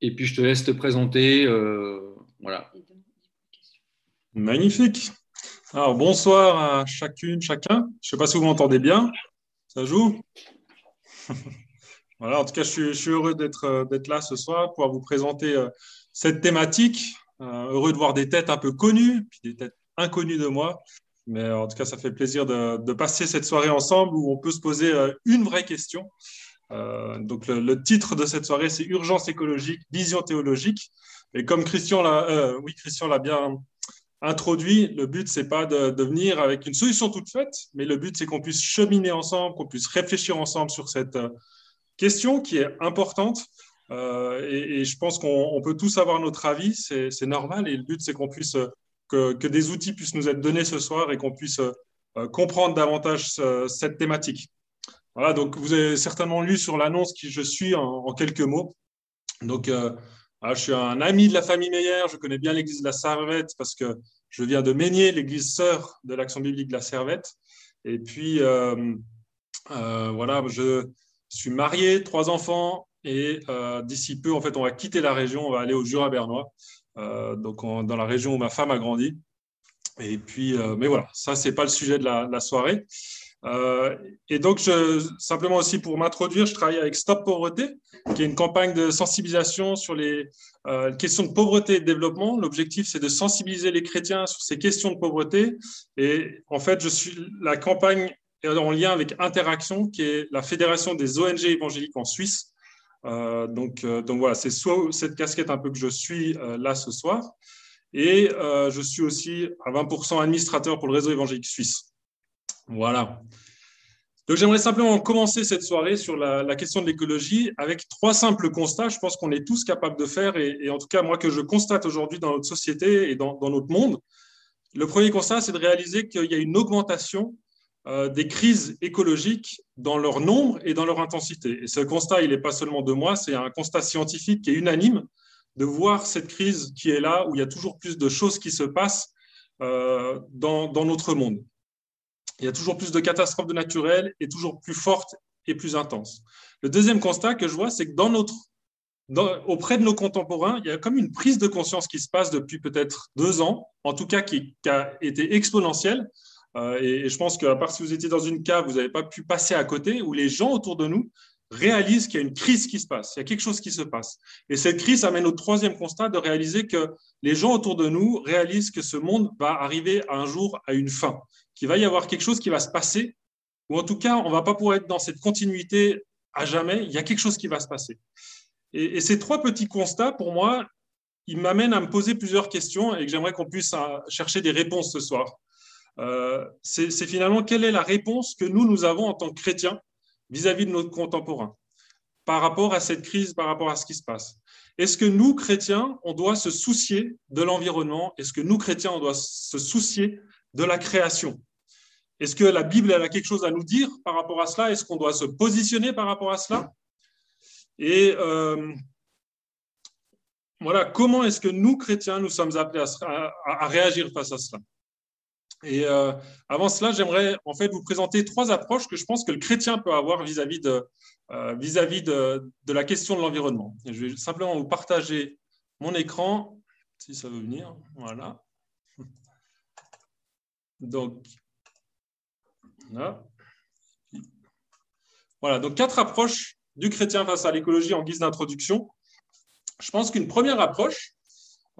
et puis je te laisse te présenter. voilà. Magnifique. Alors bonsoir à chacune, chacun. Je ne sais pas si vous m'entendez bien. Ça joue? Voilà, en tout cas, je suis, heureux d'être là ce soir pour pouvoir vous présenter cette thématique. heureux de voir des têtes un peu connues, puis des têtes inconnues de moi. Mais en tout cas, ça fait plaisir de, passer cette soirée ensemble où on peut se poser euh, une vraie question. Euh, donc, le, titre de cette soirée, c'est Urgence écologique, vision théologique. Et comme Christian l'a, euh, oui, Christian l'a bien introduit, le but, c'est pas de, venir avec une solution toute faite, mais le but, c'est qu'on puisse cheminer ensemble, qu'on puisse réfléchir ensemble sur cette question qui est importante. et, et, je pense qu'on peut tous avoir notre avis, c'est normal. Et le but, c'est qu'on puisse que, des outils puissent nous être donnés ce soir et qu'on puisse euh, comprendre davantage cette thématique. Voilà, donc vous avez certainement lu sur l'annonce qui je suis en, quelques mots. Donc, euh, je suis un ami de la famille Meyer, je connais bien l'église de la Servette parce que je viens de Meignier, l'église sœur de l'Action biblique de la Servette. Et puis, euh, voilà, je suis marié, trois enfants, et d'ici peu, en fait, on va quitter la région, on va aller au Jura bernois. Euh, donc dans la région où ma femme a grandi. Et puis, euh, mais voilà, ça, c'est pas le sujet de la, soirée. Euh, et donc, simplement aussi pour m'introduire, je travaille avec Stop Pauvreté, qui est une campagne de sensibilisation sur les questions de pauvreté et de développement. L'objectif, c'est de sensibiliser les chrétiens sur ces questions de pauvreté. Et en fait, je suis la campagne en lien avec Interaction, qui est la fédération des ONG évangéliques en Suisse, euh, donc, euh, donc voilà, c'est soit cette casquette un peu que je suis euh, là ce soir, et je suis aussi à 20% administrateur pour le réseau évangélique suisse. Voilà. Donc j'aimerais simplement commencer cette soirée sur la, question de l'écologie avec trois simples constats. Je pense qu'on est tous capables de faire, et, en tout cas moi que je constate aujourd'hui dans notre société et dans, notre monde. Le premier constat, c'est de réaliser qu'il y a une augmentation euh, des crises écologiques dans leur nombre et dans leur intensité. Et ce constat, il n'est pas seulement de moi, c'est un constat scientifique qui est unanime de voir cette crise qui est là, où il y a toujours plus de choses qui se passent euh, dans, notre monde. Il y a toujours plus de catastrophes naturelles et toujours plus fortes et plus intenses. Le deuxième constat que je vois, c'est que dans notre, auprès de nos contemporains, il y a comme une prise de conscience qui se passe depuis peut-être deux ans, en tout cas qui a été exponentielle, euh, et, je pense qu'à part si vous étiez dans une cave, vous n'avez pas pu passer à côté, où les gens autour de nous réalisent qu'il y a une crise qui se passe, il y a quelque chose qui se passe. Et cette crise amène au troisième constat de réaliser que les gens autour de nous réalisent que ce monde va arriver un jour à une fin, qu'il va y avoir quelque chose qui va se passer, ou en tout cas, on ne va pas pouvoir être dans cette continuité à jamais, il y a quelque chose qui va se passer. Et, ces trois petits constats, pour moi, ils m'amènent à me poser plusieurs questions et que j'aimerais qu'on puisse euh, chercher des réponses ce soir. Euh, c'est finalement quelle est la réponse que nous, nous avons en tant que chrétiens vis-à-vis de nos contemporains par rapport à cette crise, par rapport à ce qui se passe? Est-ce que nous, chrétiens, on doit se soucier de l'environnement? Est-ce que nous, chrétiens, on doit se soucier de la création? Est-ce que la Bible a quelque chose à nous dire par rapport à cela? Est-ce qu'on doit se positionner par rapport à cela? Et euh, voilà, comment est-ce que nous, chrétiens, nous sommes appelés à réagir face à cela? Et euh, avant cela, j'aimerais en fait vous présenter trois approches que je pense que le chrétien peut avoir vis-à-vis de, euh, de, la question de l'environnement. Je vais simplement vous partager mon écran, si ça veut venir. Voilà. Donc, là. Voilà, donc quatre approches du chrétien face à l'écologie en guise d'introduction. Je pense qu'une première approche,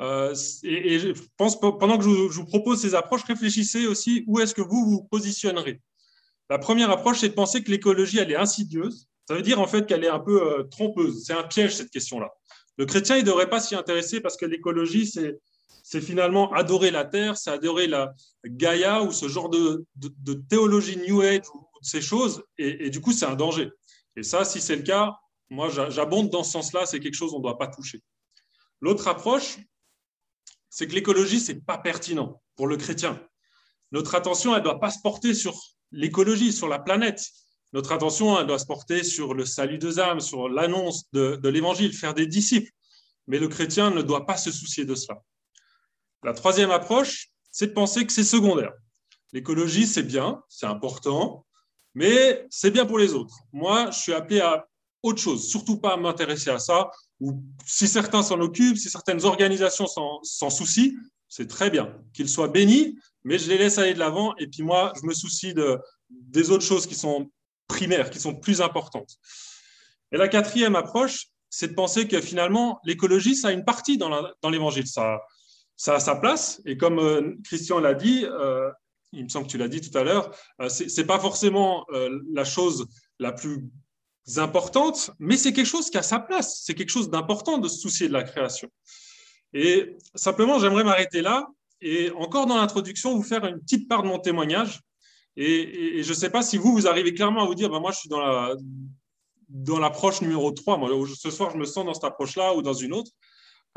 euh, et, je pense, pendant que je vous, propose ces approches, réfléchissez aussi où est-ce que vous vous positionnerez. La première approche, c'est de penser que l'écologie, elle est insidieuse. Ça veut dire en fait qu'elle est un peu euh, trompeuse. C'est un piège, cette question-là. Le chrétien, il ne devrait pas s'y intéresser parce que l'écologie, c'est, c'est finalement adorer la terre, c'est adorer la Gaïa ou ce genre de, de, théologie New Age ou ces choses. Et, du coup, c'est un danger. Et ça, si c'est le cas, moi, j'abonde dans ce sens-là. C'est quelque chose qu'on ne doit pas toucher. L'autre approche, c'est que l'écologie, ce n'est pas pertinent pour le chrétien. Notre attention, elle ne doit pas se porter sur l'écologie, sur la planète. Notre attention, elle doit se porter sur le salut des âmes, sur l'annonce de, de l'évangile, faire des disciples. Mais le chrétien ne doit pas se soucier de cela. La troisième approche, c'est de penser que c'est secondaire. L'écologie, c'est bien, c'est important, mais c'est bien pour les autres. Moi, je suis appelé à autre chose, surtout pas m'intéresser à ça. Ou si certains s'en occupent, si certaines organisations s'en soucient, c'est très bien. Qu'ils soient bénis, mais je les laisse aller de l'avant. Et puis moi, je me soucie de, des autres choses qui sont primaires, qui sont plus importantes. Et la quatrième approche, c'est de penser que finalement, l'écologie, ça a une partie dans l'évangile. Ça, ça a sa place. Et comme euh, Christian l'a dit, euh, il me semble que tu l'as dit tout à l'heure, euh, ce n'est pas forcément la chose la plus importante, mais c'est quelque chose qui a sa place. C'est quelque chose d'important de se soucier de la création. Et simplement, j'aimerais m'arrêter là et encore dans l'introduction, vous faire une petite part de mon témoignage. Et, je ne sais pas si vous, vous arrivez clairement à vous dire, ben moi, je suis dans la dans l'approche numéro 3. Moi, ce soir, je me sens dans cette approche-là ou dans une autre.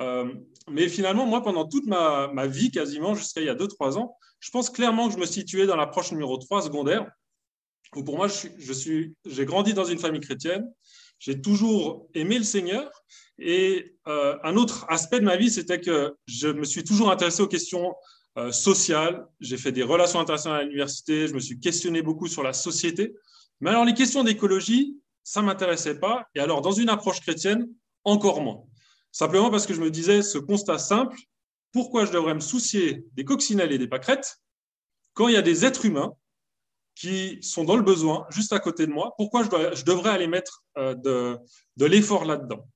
Euh, mais finalement, moi, pendant toute ma, vie, quasiment jusqu'à il y a 2-3 ans, je pense clairement que je me situais dans l'approche numéro 3 secondaire, où pour moi, j'ai grandi dans une famille chrétienne, j'ai toujours aimé le Seigneur. Et euh, un autre aspect de ma vie, c'était que je me suis toujours intéressé aux questions euh, sociales. J'ai fait des relations internationales à l'université, je me suis questionné beaucoup sur la société. Mais alors, les questions d'écologie, ça ne m'intéressait pas. Et alors, dans une approche chrétienne, encore moins. Simplement parce que je me disais ce constat simple, pourquoi je devrais me soucier des coccinelles et des pâquerettes quand il y a des êtres humains qui sont dans le besoin, juste à côté de moi, pourquoi je, devrais aller mettre euh, de, l'effort là-dedans?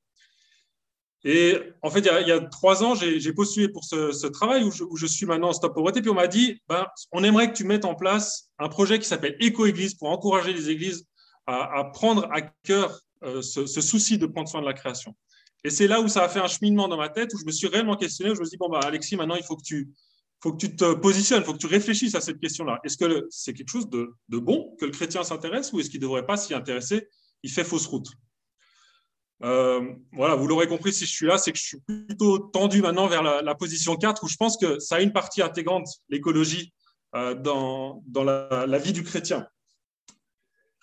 Et en fait, il y a, trois ans, j'ai postulé pour ce, travail où je, suis maintenant en Stop Pauvreté, puis on m'a dit, ben, on aimerait que tu mettes en place un projet qui s'appelle Éco-Église pour encourager les églises à, prendre à cœur euh, ce, souci de prendre soin de la création. Et c'est là où ça a fait un cheminement dans ma tête, où je me suis réellement questionné, où je me suis dit, bon, bah, Alexis, maintenant, il faut que tu, faut que tu te positionnes, il faut que tu réfléchisses à cette question-là. Est-ce que c'est quelque chose de, bon que le chrétien s'intéresse ou est-ce qu'il ne devrait pas s'y intéresser? Il fait fausse route. Euh, voilà, vous l'aurez compris, si je suis là, c'est que je suis plutôt tendu maintenant vers la, position 4, où je pense que ça a une partie intégrante, l'écologie, euh, dans, dans la, vie du chrétien.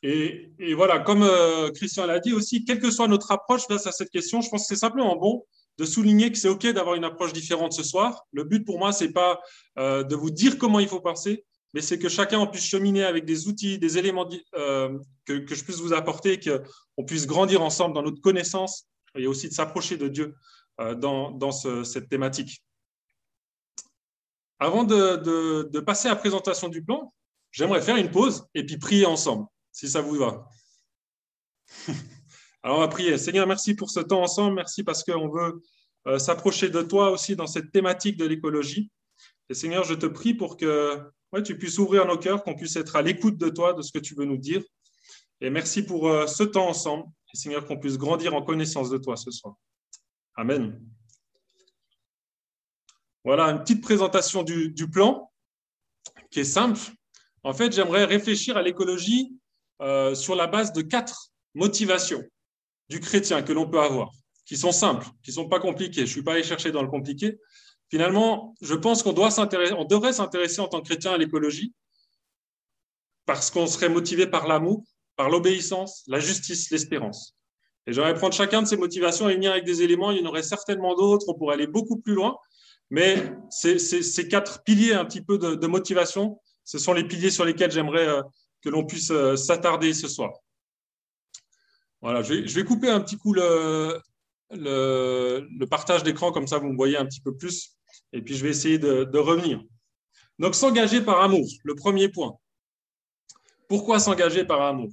Et, voilà, comme euh, Christian l'a dit aussi, quelle que soit notre approche face à cette question, je pense que c'est simplement bon de souligner que c'est OK d'avoir une approche différente ce soir. Le but pour moi, ce n'est pas euh, de vous dire comment il faut penser, mais c'est que chacun puisse cheminer avec des outils, des éléments euh, que, je puisse vous apporter, qu'on puisse grandir ensemble dans notre connaissance et aussi de s'approcher de Dieu dans, cette thématique. Avant de, de passer à la présentation du plan, j'aimerais faire une pause et puis prier ensemble, si ça vous va. Alors, on va prier. Seigneur, merci pour ce temps ensemble. Merci parce qu'on veut euh, s'approcher de toi aussi dans cette thématique de l'écologie. Et Seigneur, je te prie pour que tu puisses ouvrir nos cœurs, qu'on puisse être à l'écoute de toi, de ce que tu veux nous dire. Et merci pour euh, ce temps ensemble. Et Seigneur, qu'on puisse grandir en connaissance de toi ce soir. Amen. Voilà une petite présentation du, plan qui est simple. En fait, j'aimerais réfléchir à l'écologie euh, sur la base de quatre motivations du chrétien que l'on peut avoir, qui sont simples, qui ne sont pas compliqués. Je ne suis pas allé chercher dans le compliqué. Finalement, je pense qu'on doit on devrait s'intéresser en tant que chrétien à l'écologie parce qu'on serait motivé par l'amour, par l'obéissance, la justice, l'espérance. Et j'aimerais prendre chacun de ces motivations et venir avec des éléments. Il y en aurait certainement d'autres. On pourrait aller beaucoup plus loin. Mais ces, quatre piliers un petit peu de, motivation, ce sont les piliers sur lesquels j'aimerais euh, que l'on puisse euh, s'attarder ce soir. Voilà, je vais, couper un petit coup le, le, partage d'écran, comme ça vous me voyez un petit peu plus. Et puis je vais essayer de, revenir. Donc s'engager par amour, le premier point. Pourquoi s'engager par amour?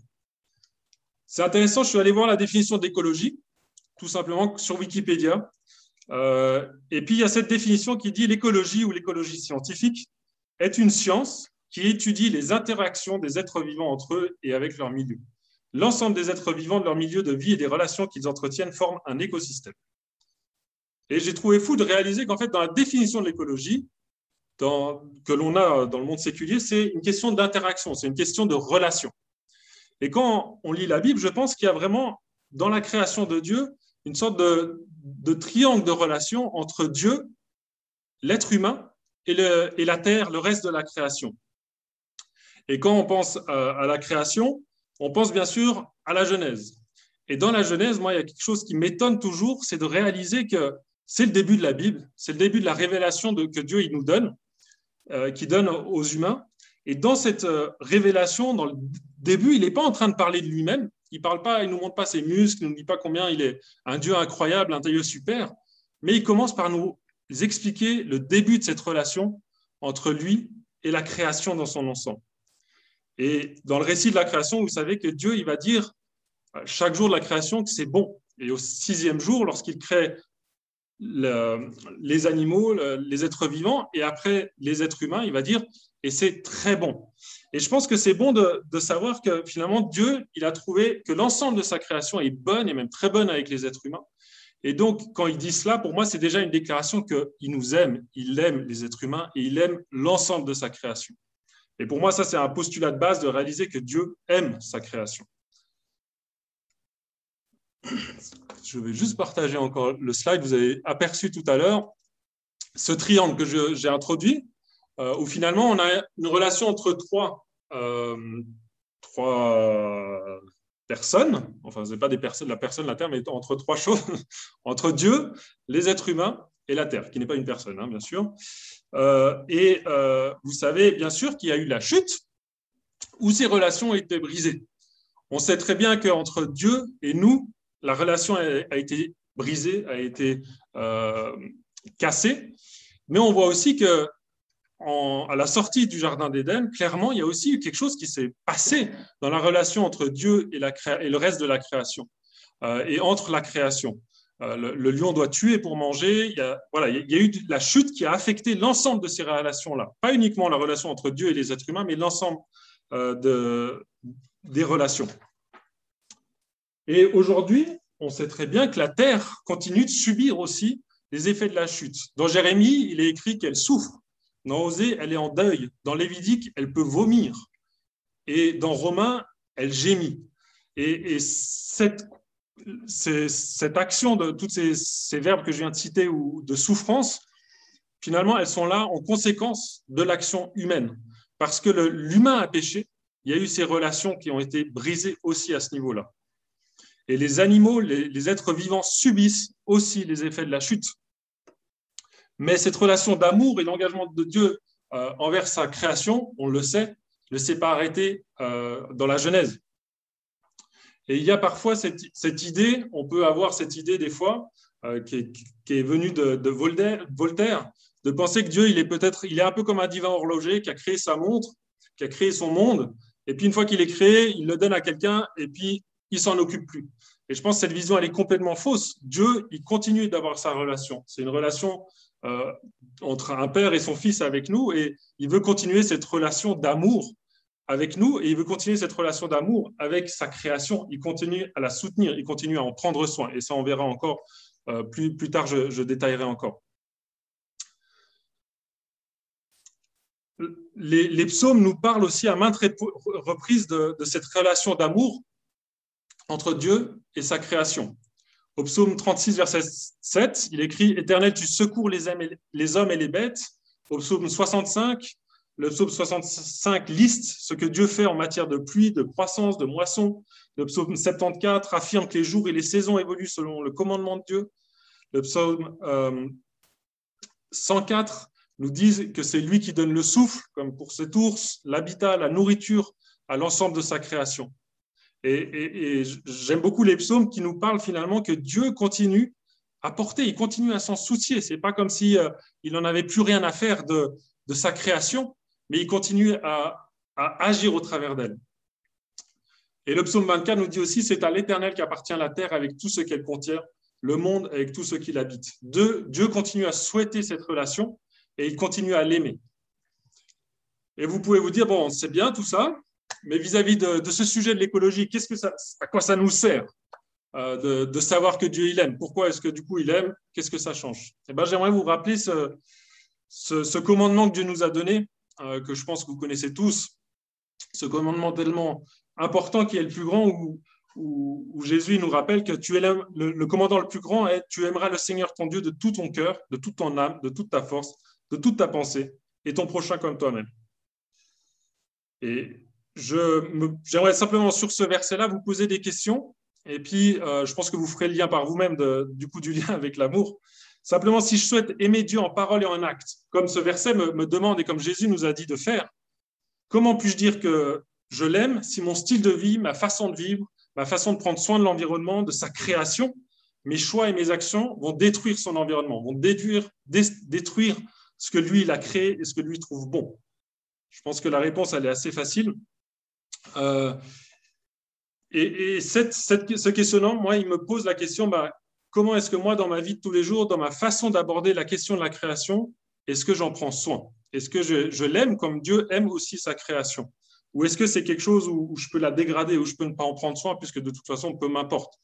C'est intéressant, je suis allé voir la définition d'écologie, tout simplement sur Wikipédia. Euh, et puis il y a cette définition qui dit l'écologie ou l'écologie scientifique est une science qui étudie les interactions des êtres vivants entre eux et avec leur milieu. L'ensemble des êtres vivants de leur milieu de vie et des relations qu'ils entretiennent forment un écosystème. Et j'ai trouvé fou de réaliser qu'en fait, dans la définition de l'écologie que l'on a dans le monde séculier, c'est une question d'interaction, c'est une question de relation. Et quand on lit la Bible, je pense qu'il y a vraiment, dans la création de Dieu, une sorte de, triangle de relation entre Dieu, l'être humain et, et, la terre, le reste de la création. Et quand on pense à la création, on pense bien sûr à la Genèse. Et dans la Genèse, moi, il y a quelque chose qui m'étonne toujours, c'est de réaliser que c'est le début de la Bible, c'est le début de la révélation que Dieu il nous donne, euh, qui donne aux humains. Et dans cette euh, révélation, dans le début, il n'est pas en train de parler de lui-même, Il parle pas, il nous montre pas ses muscles, il nous dit pas combien il est un Dieu incroyable, un Dieu super, mais il commence par nous expliquer le début de cette relation entre lui et la création dans son ensemble. Et dans le récit de la création, vous savez que Dieu, il va dire chaque jour de la création que c'est bon. Et au sixième jour, lorsqu'il crée les animaux, les êtres vivants, et après les êtres humains, il va dire, et c'est très bon. Et je pense que c'est bon de, savoir que finalement, Dieu, il a trouvé que l'ensemble de sa création est bonne, et même très bonne avec les êtres humains. Et donc, quand il dit cela, pour moi, c'est déjà une déclaration qu'il nous aime, il aime les êtres humains, et il aime l'ensemble de sa création. Et pour moi, ça, c'est un postulat de base de réaliser que Dieu aime sa création. Je vais juste partager encore le slide. Vous avez aperçu tout à l'heure ce triangle que j'ai introduit, euh, où finalement on a une relation entre trois, euh, personnes, enfin ce n'est pas des personnes, la personne, la Terre, mais entre trois choses, entre Dieu, les êtres humains et la Terre, qui n'est pas une personne, hein, bien sûr. Euh, et vous savez bien sûr qu'il y a eu la chute où ces relations ont été brisées. On sait très bien qu'entre Dieu et nous, la relation a, été brisée, a été euh, cassée. Mais on voit aussi que à la sortie du Jardin d'Éden, clairement, il y a aussi eu quelque chose qui s'est passé dans la relation entre Dieu et, le reste de la création, euh, et entre la création. Euh, le, lion doit tuer pour manger. Il y, a, voilà, il y a eu la chute qui a affecté l'ensemble de ces relations-là. Pas uniquement la relation entre Dieu et les êtres humains, mais l'ensemble de, des relations. Et aujourd'hui, on sait très bien que la terre continue de subir aussi les effets de la chute. Dans Jérémie, il est écrit qu'elle souffre. Dans Osée, elle est en deuil. Dans Lévitique, elle peut vomir. Et dans Romains, elle gémit. Et, cette, cette, action de tous ces, verbes que je viens de citer ou de souffrance, finalement, elles sont là en conséquence de l'action humaine. Parce que l'humain a péché, il y a eu ces relations qui ont été brisées aussi à ce niveau-là. Et les animaux, les, êtres vivants subissent aussi les effets de la chute. Mais cette relation d'amour et l'engagement de Dieu euh, envers sa création, on le sait, ne s'est pas arrêté euh, dans la Genèse. Et il y a parfois cette, idée, on peut avoir cette idée des fois, euh, qui, est, venue de, Voltaire, de penser que Dieu, il est peut-être, il est un peu comme un divin horloger qui a créé sa montre, qui a créé son monde, et puis une fois qu'il est créé, il le donne à quelqu'un, et puis il s'en occupe plus. Et je pense que cette vision, elle est complètement fausse. Dieu, il continue d'avoir sa relation. C'est une relation euh, entre un père et son fils avec nous, et il veut continuer cette relation d'amour avec nous, et il veut continuer cette relation d'amour avec sa création. Il continue à la soutenir, il continue à en prendre soin. Et ça, on verra encore euh, plus, plus tard, je, détaillerai encore. Les, psaumes nous parlent aussi à maintes reprises de, de cette relation d'amour entre Dieu et sa création. Au psaume 36, verset 7, il écrit Éternel, tu secours les hommes et les bêtes. Au psaume 65, le psaume 65 liste ce que Dieu fait en matière de pluie, de croissance, de moisson. Le psaume 74 affirme que les jours et les saisons évoluent selon le commandement de Dieu. Le psaume 104 euh, nous dit que c'est lui qui donne le souffle, comme pour cet ours, l'habitat, la nourriture à l'ensemble de sa création. Et, j'aime beaucoup les psaumes qui nous parlent finalement que Dieu continue à porter, il continue à s'en soucier. C'est pas comme si euh, il n'en avait plus rien à faire de, sa création, mais il continue à, agir au travers d'elle. Et le psaume 24 nous dit aussi c'est à l'Éternel qu'appartient la terre avec tout ce qu'elle contient, le monde avec tout ce qui l'habite. Dieu continue à souhaiter cette relation et il continue à l'aimer. Et vous pouvez vous dire bon, c'est bien tout ça, mais vis-à-vis de, ce sujet de l'écologie, à quoi ça nous sert euh, de, savoir que Dieu il aime? Pourquoi est-ce que du coup il aime? Qu'est-ce que ça change? Eh ben, J'aimerais vous rappeler ce, commandement que Dieu nous a donné, que je pense que vous connaissez tous, ce commandement tellement important qui est le plus grand, où, où, Jésus nous rappelle que tu es le, le, commandant le plus grand est tu aimeras le Seigneur ton Dieu de tout ton cœur, de toute ton âme, de toute ta force, de toute ta pensée, et ton prochain comme toi-même. Et j'aimerais simplement sur ce verset-là vous poser des questions. Et puis, euh, je pense que vous ferez le lien par vous-même du coup du lien avec l'amour. Simplement, si je souhaite aimer Dieu en parole et en acte, comme ce verset me, demande et comme Jésus nous a dit de faire, comment puis-je dire que je l'aime si mon style de vie, ma façon de vivre, ma façon de prendre soin de l'environnement, de sa création, mes choix et mes actions vont détruire son environnement, vont détruire, ce que lui, il a créé et ce que lui trouve bon? Je pense que la réponse, elle est assez facile. Euh, et, ce questionnement, moi, il me pose la question, bah, comment est-ce que moi, dans ma vie de tous les jours, dans ma façon d'aborder la question de la création, est-ce que j'en prends soin? Est-ce que je, l'aime comme Dieu aime aussi sa création? Ou est-ce que c'est quelque chose où, je peux la dégrader, où je peux ne pas en prendre soin, puisque de toute façon, peu m'importe?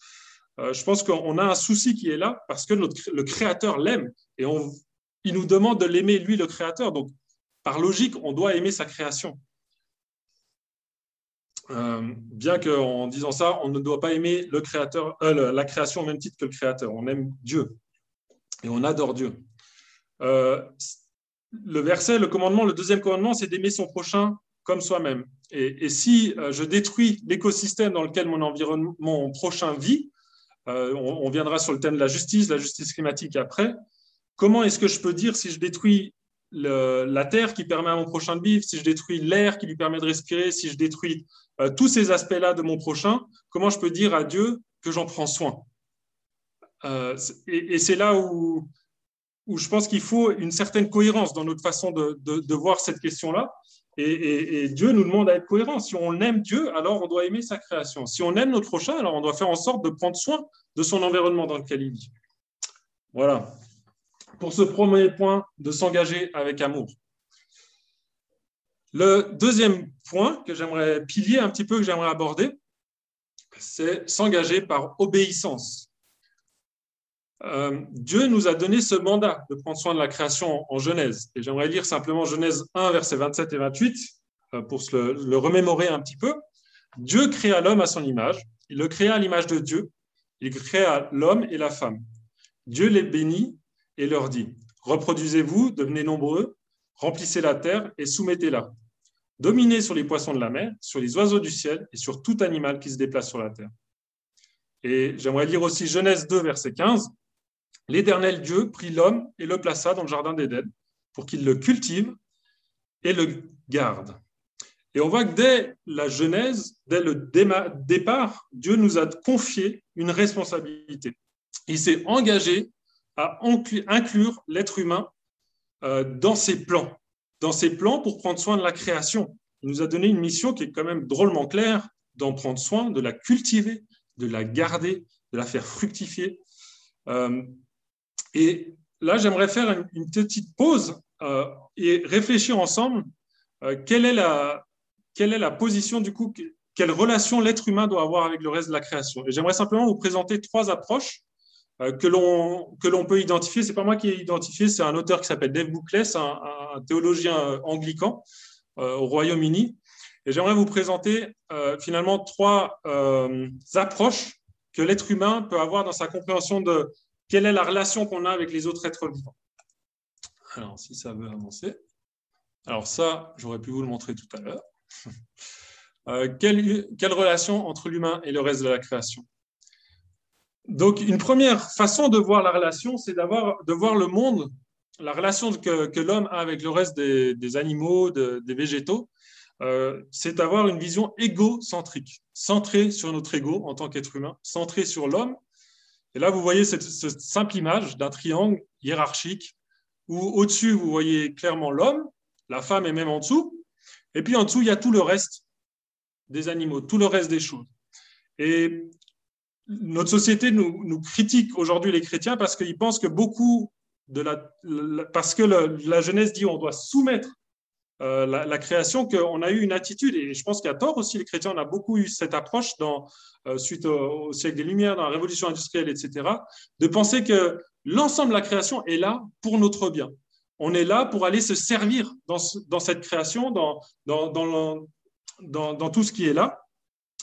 Euh, Je pense qu'on a un souci qui est là, parce que le Créateur l'aime, et il nous demande de l'aimer, lui, le Créateur. Donc, par logique, on doit aimer sa création. Euh, bien qu'en disant ça, on ne doit pas aimer le créateur, euh, la création au même titre que le créateur. On aime Dieu et on adore Dieu. Euh, le verset, le commandement, le deuxième commandement, c'est d'aimer son prochain comme soi-même. Et, si je détruis l'écosystème dans lequel mon environnement, mon prochain vit, on, viendra sur le thème de la justice, la justice climatique après. Comment est-ce que je peux dire si je détruis la terre qui permet à mon prochain de vivre, si je détruis l'air qui lui permet de respirer, si je détruis euh, tous ces aspects-là de mon prochain, comment je peux dire à Dieu que j'en prends soin? Euh, Et, c'est là où, je pense qu'il faut une certaine cohérence dans notre façon de, de, voir cette question-là. Et, et, Dieu nous demande à être cohérent. Si on aime Dieu, alors on doit aimer sa création. Si on aime notre prochain, alors on doit faire en sorte de prendre soin de son environnement dans lequel il vit. Voilà. Pour ce premier point, de s'engager avec amour. Le deuxième point que j'aimerais, pilier un petit peu que j'aimerais aborder, c'est s'engager par obéissance. Euh, Dieu nous a donné ce mandat de prendre soin de la création en Genèse. Et j'aimerais lire simplement Genèse 1, versets 27 et 28, euh, pour se le, le, remémorer un petit peu. Dieu créa l'homme à son image. Il le créa à l'image de Dieu. Il créa l'homme et la femme. Dieu les bénit et leur dit, reproduisez-vous, devenez nombreux, remplissez la terre et soumettez-la. Dominez sur les poissons de la mer, sur les oiseaux du ciel et sur tout animal qui se déplace sur la terre. Et j'aimerais lire aussi Genèse 2, verset 15. L'Éternel Dieu prit l'homme et le plaça dans le jardin d'Éden pour qu'il le cultive et le garde. Et on voit que dès la Genèse, dès le départ, Dieu nous a confié une responsabilité. Il s'est engagé à inclure l'être humain dans ses plans, dans ses plans pour prendre soin de la création. Il nous a donné une mission qui est quand même drôlement claire, d'en prendre soin, de la cultiver, de la garder, de la faire fructifier. Euh, et là, j'aimerais faire une, petite pause euh, et réfléchir ensemble euh, quelle, est la, quelle est la position du coup, quelle relation l'être humain doit avoir avec le reste de la création. Et j'aimerais simplement vous présenter trois approches euh, que l'on peut identifier. C'est pas moi qui ai identifié, c'est un auteur qui s'appelle Dave Bouclès, un, un, théologien euh, anglican euh, au Royaume-Uni. Et j'aimerais vous présenter finalement trois approches que l'être humain peut avoir dans sa compréhension de quelle est la relation qu'on a avec les autres êtres vivants. Alors, si ça veut avancer. Alors ça, j'aurais pu vous le montrer tout à l'heure. quelle, quelle relation entre l'humain et le reste de la création? Donc, une première façon de voir la relation, c'est d'avoir de voir le monde, la relation que, l'homme a avec le reste des, animaux, des végétaux, euh, c'est d'avoir une vision égocentrique, centrée sur notre ego en tant qu'être humain, centrée sur l'homme. Et là, vous voyez cette, cette simple image d'un triangle hiérarchique où au-dessus, vous voyez clairement l'homme, la femme est même en dessous, et puis en dessous, il y a tout le reste des animaux, tout le reste des choses. Et notre société nous, critique aujourd'hui les chrétiens parce qu'ils pensent que beaucoup de la, parce que la jeunesse dit on doit soumettre euh, la, création, qu'on a eu une attitude, et je pense qu'à tort aussi, les chrétiens, on a beaucoup eu cette approche dans, euh, suite au, siècle des Lumières, dans la révolution industrielle, etc., de penser que l'ensemble de la création est là pour notre bien. On est là pour aller se servir dans, dans cette création, dans, dans, dans, dans tout ce qui est là,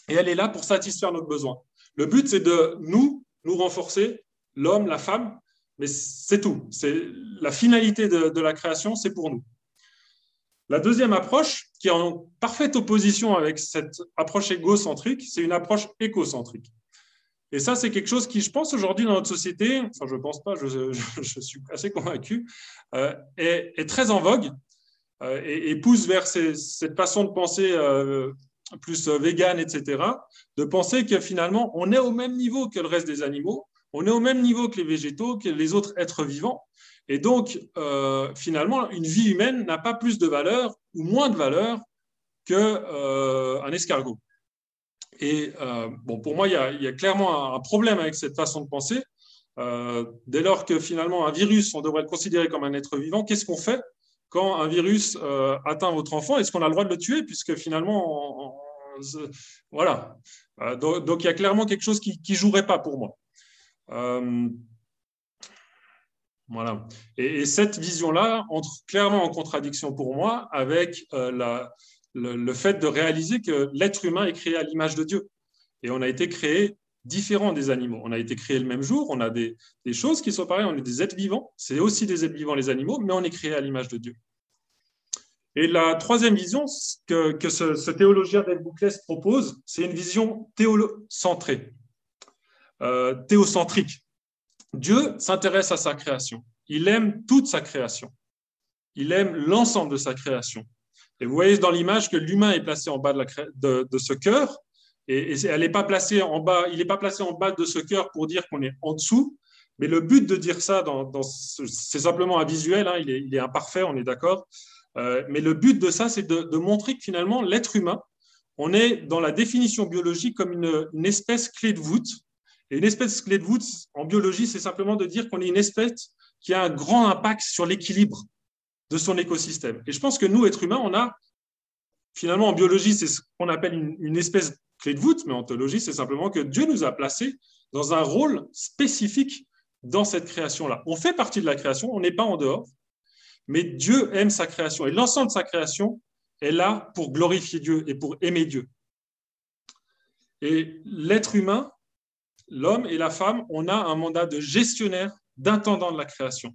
et elle est là pour satisfaire notre besoin. Le but, c'est de nous, nous renforcer, l'homme, la femme, mais c'est tout. C'est la finalité de, la création, c'est pour nous. La deuxième approche, qui est en parfaite opposition avec cette approche égocentrique, c'est une approche écocentrique. Et ça, c'est quelque chose qui, je pense, aujourd'hui dans notre société, enfin, je ne pense pas, je, suis assez convaincu, euh, est, très en vogue euh, et, pousse vers cette façon de penser euh, plus vegan, etc., de penser que finalement, on est au même niveau que le reste des animaux, on est au même niveau que les végétaux, que les autres êtres vivants. Et donc, finalement, une vie humaine n'a pas plus de valeur ou moins de valeur qu'un escargot. Et bon, pour moi, il y, a, clairement un, problème avec cette façon de penser. dès lors que finalement un virus, on devrait le considérer comme un être vivant, qu'est-ce qu'on fait? Quand un virus euh, atteint votre enfant, est-ce qu'on a le droit de le tuer Puisque finalement, voilà. Euh, donc, il y a clairement quelque chose qui ne jouerait pas pour moi. Euh, voilà. Et, cette vision-là entre clairement en contradiction pour moi avec la, le, fait de réaliser que l'être humain est créé à l'image de Dieu. Et on a été créé différent des animaux. On a été créé le même jour, on a des, choses qui sont pareilles, on est des êtres vivants, c'est aussi des êtres vivants les animaux, mais on est créé à l'image de Dieu. Et la troisième vision que, ce, théologien d'Ed propose, c'est une vision théocentrée, euh, théocentrique. Dieu s'intéresse à sa création. Il aime toute sa création. Il aime l'ensemble de sa création. Et vous voyez dans l'image que l'humain est placé en bas de, de ce cœur, et, elle n'est pas placée en bas, il n'est pas placé en bas de ce cœur pour dire qu'on est en dessous. Mais le but de dire ça, c'est simplement un visuel, hein, il, est, il, est, imparfait, on est d'accord. Euh, mais le but de ça, c'est de, montrer que finalement, l'être humain, on est dans la définition biologique comme une, une, espèce clé de voûte. Et une espèce clé de voûte en biologie, c'est simplement de dire qu'on est une espèce qui a un grand impact sur l'équilibre de son écosystème. Et je pense que nous, êtres humains, on a finalement en biologie, c'est ce qu'on appelle une, une espèce clé de voûte, mais en théologie, c'est simplement que Dieu nous a placés dans un rôle spécifique dans cette création-là. On fait partie de la création, on n'est pas en dehors, mais Dieu aime sa création et l'ensemble de sa création est là pour glorifier Dieu et pour aimer Dieu. Et l'être humain, l'homme et la femme, on a un mandat de gestionnaire, d'intendant de la création.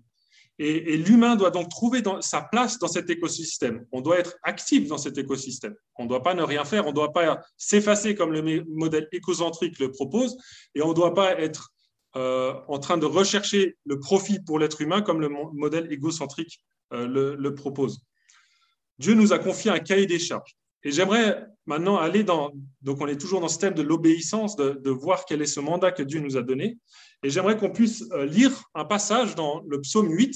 Et, l'humain doit donc trouver sa place dans cet écosystème. On doit être actif dans cet écosystème. On ne doit pas ne rien faire. On ne doit pas s'effacer comme le modèle écocentrique le propose. Et on ne doit pas être euh, en train de rechercher le profit pour l'être humain comme le modèle égocentrique euh, le, propose. Dieu nous a confié un cahier des charges. Et j'aimerais maintenant aller dans, donc on est toujours dans ce thème de l'obéissance, de, voir quel est ce mandat que Dieu nous a donné. Et j'aimerais qu'on puisse euh, lire un passage dans le psaume 8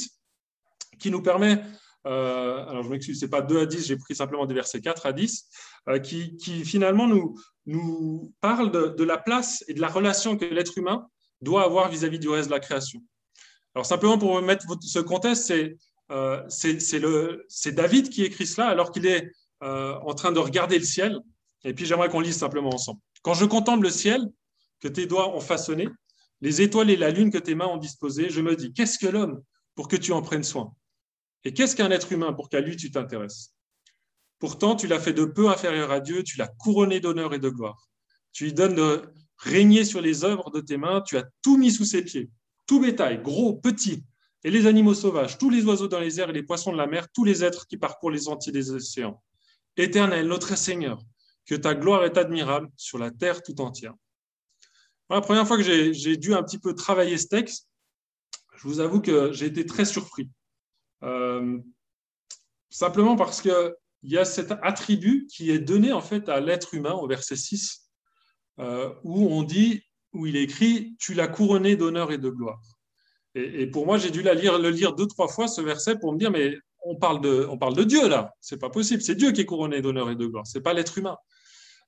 qui nous permet, euh, alors je m'excuse, ce n'est pas 2 à 10, j'ai pris simplement des versets 4 à 10, euh, qui, finalement nous, nous parle de, la place et de la relation que l'être humain doit avoir vis-à-vis du reste de la création. Alors simplement pour mettre ce contexte, c'est c'est David qui écrit cela alors qu'il est en train de regarder le ciel. Et puis j'aimerais qu'on lise simplement ensemble. Quand je contemple le ciel que tes doigts ont façonné, les étoiles et la lune que tes mains ont disposées, je me dis, qu'est-ce que l'homme pour que tu en prennes soin? Et qu'est-ce qu'un être humain pour qu'à lui tu t'intéresses? Pourtant, tu l'as fait de peu inférieur à Dieu, tu l'as couronné d'honneur et de gloire. Tu lui donnes de régner sur les œuvres de tes mains, tu as tout mis sous ses pieds, tout bétail, gros, petit, et les animaux sauvages, tous les oiseaux dans les airs et les poissons de la mer, tous les êtres qui parcourent les entiers des océans. Éternel, notre Seigneur, que ta gloire est admirable sur la terre tout entière la première fois que j'ai dû un petit peu travailler ce texte, je vous avoue que j'ai été très surpris. Euh, simplement parce qu'il y a cet attribut qui est donné en fait à l'être humain au verset 6, euh, où on dit, où il écrit Tu l'as couronné d'honneur et de gloire. Et, pour moi, j'ai dû la lire, le lire deux, trois fois, ce verset, pour me dire Mais on parle de, on parle de Dieu là, c'est pas possible, c'est Dieu qui est couronné d'honneur et de gloire, c'est pas l'être humain.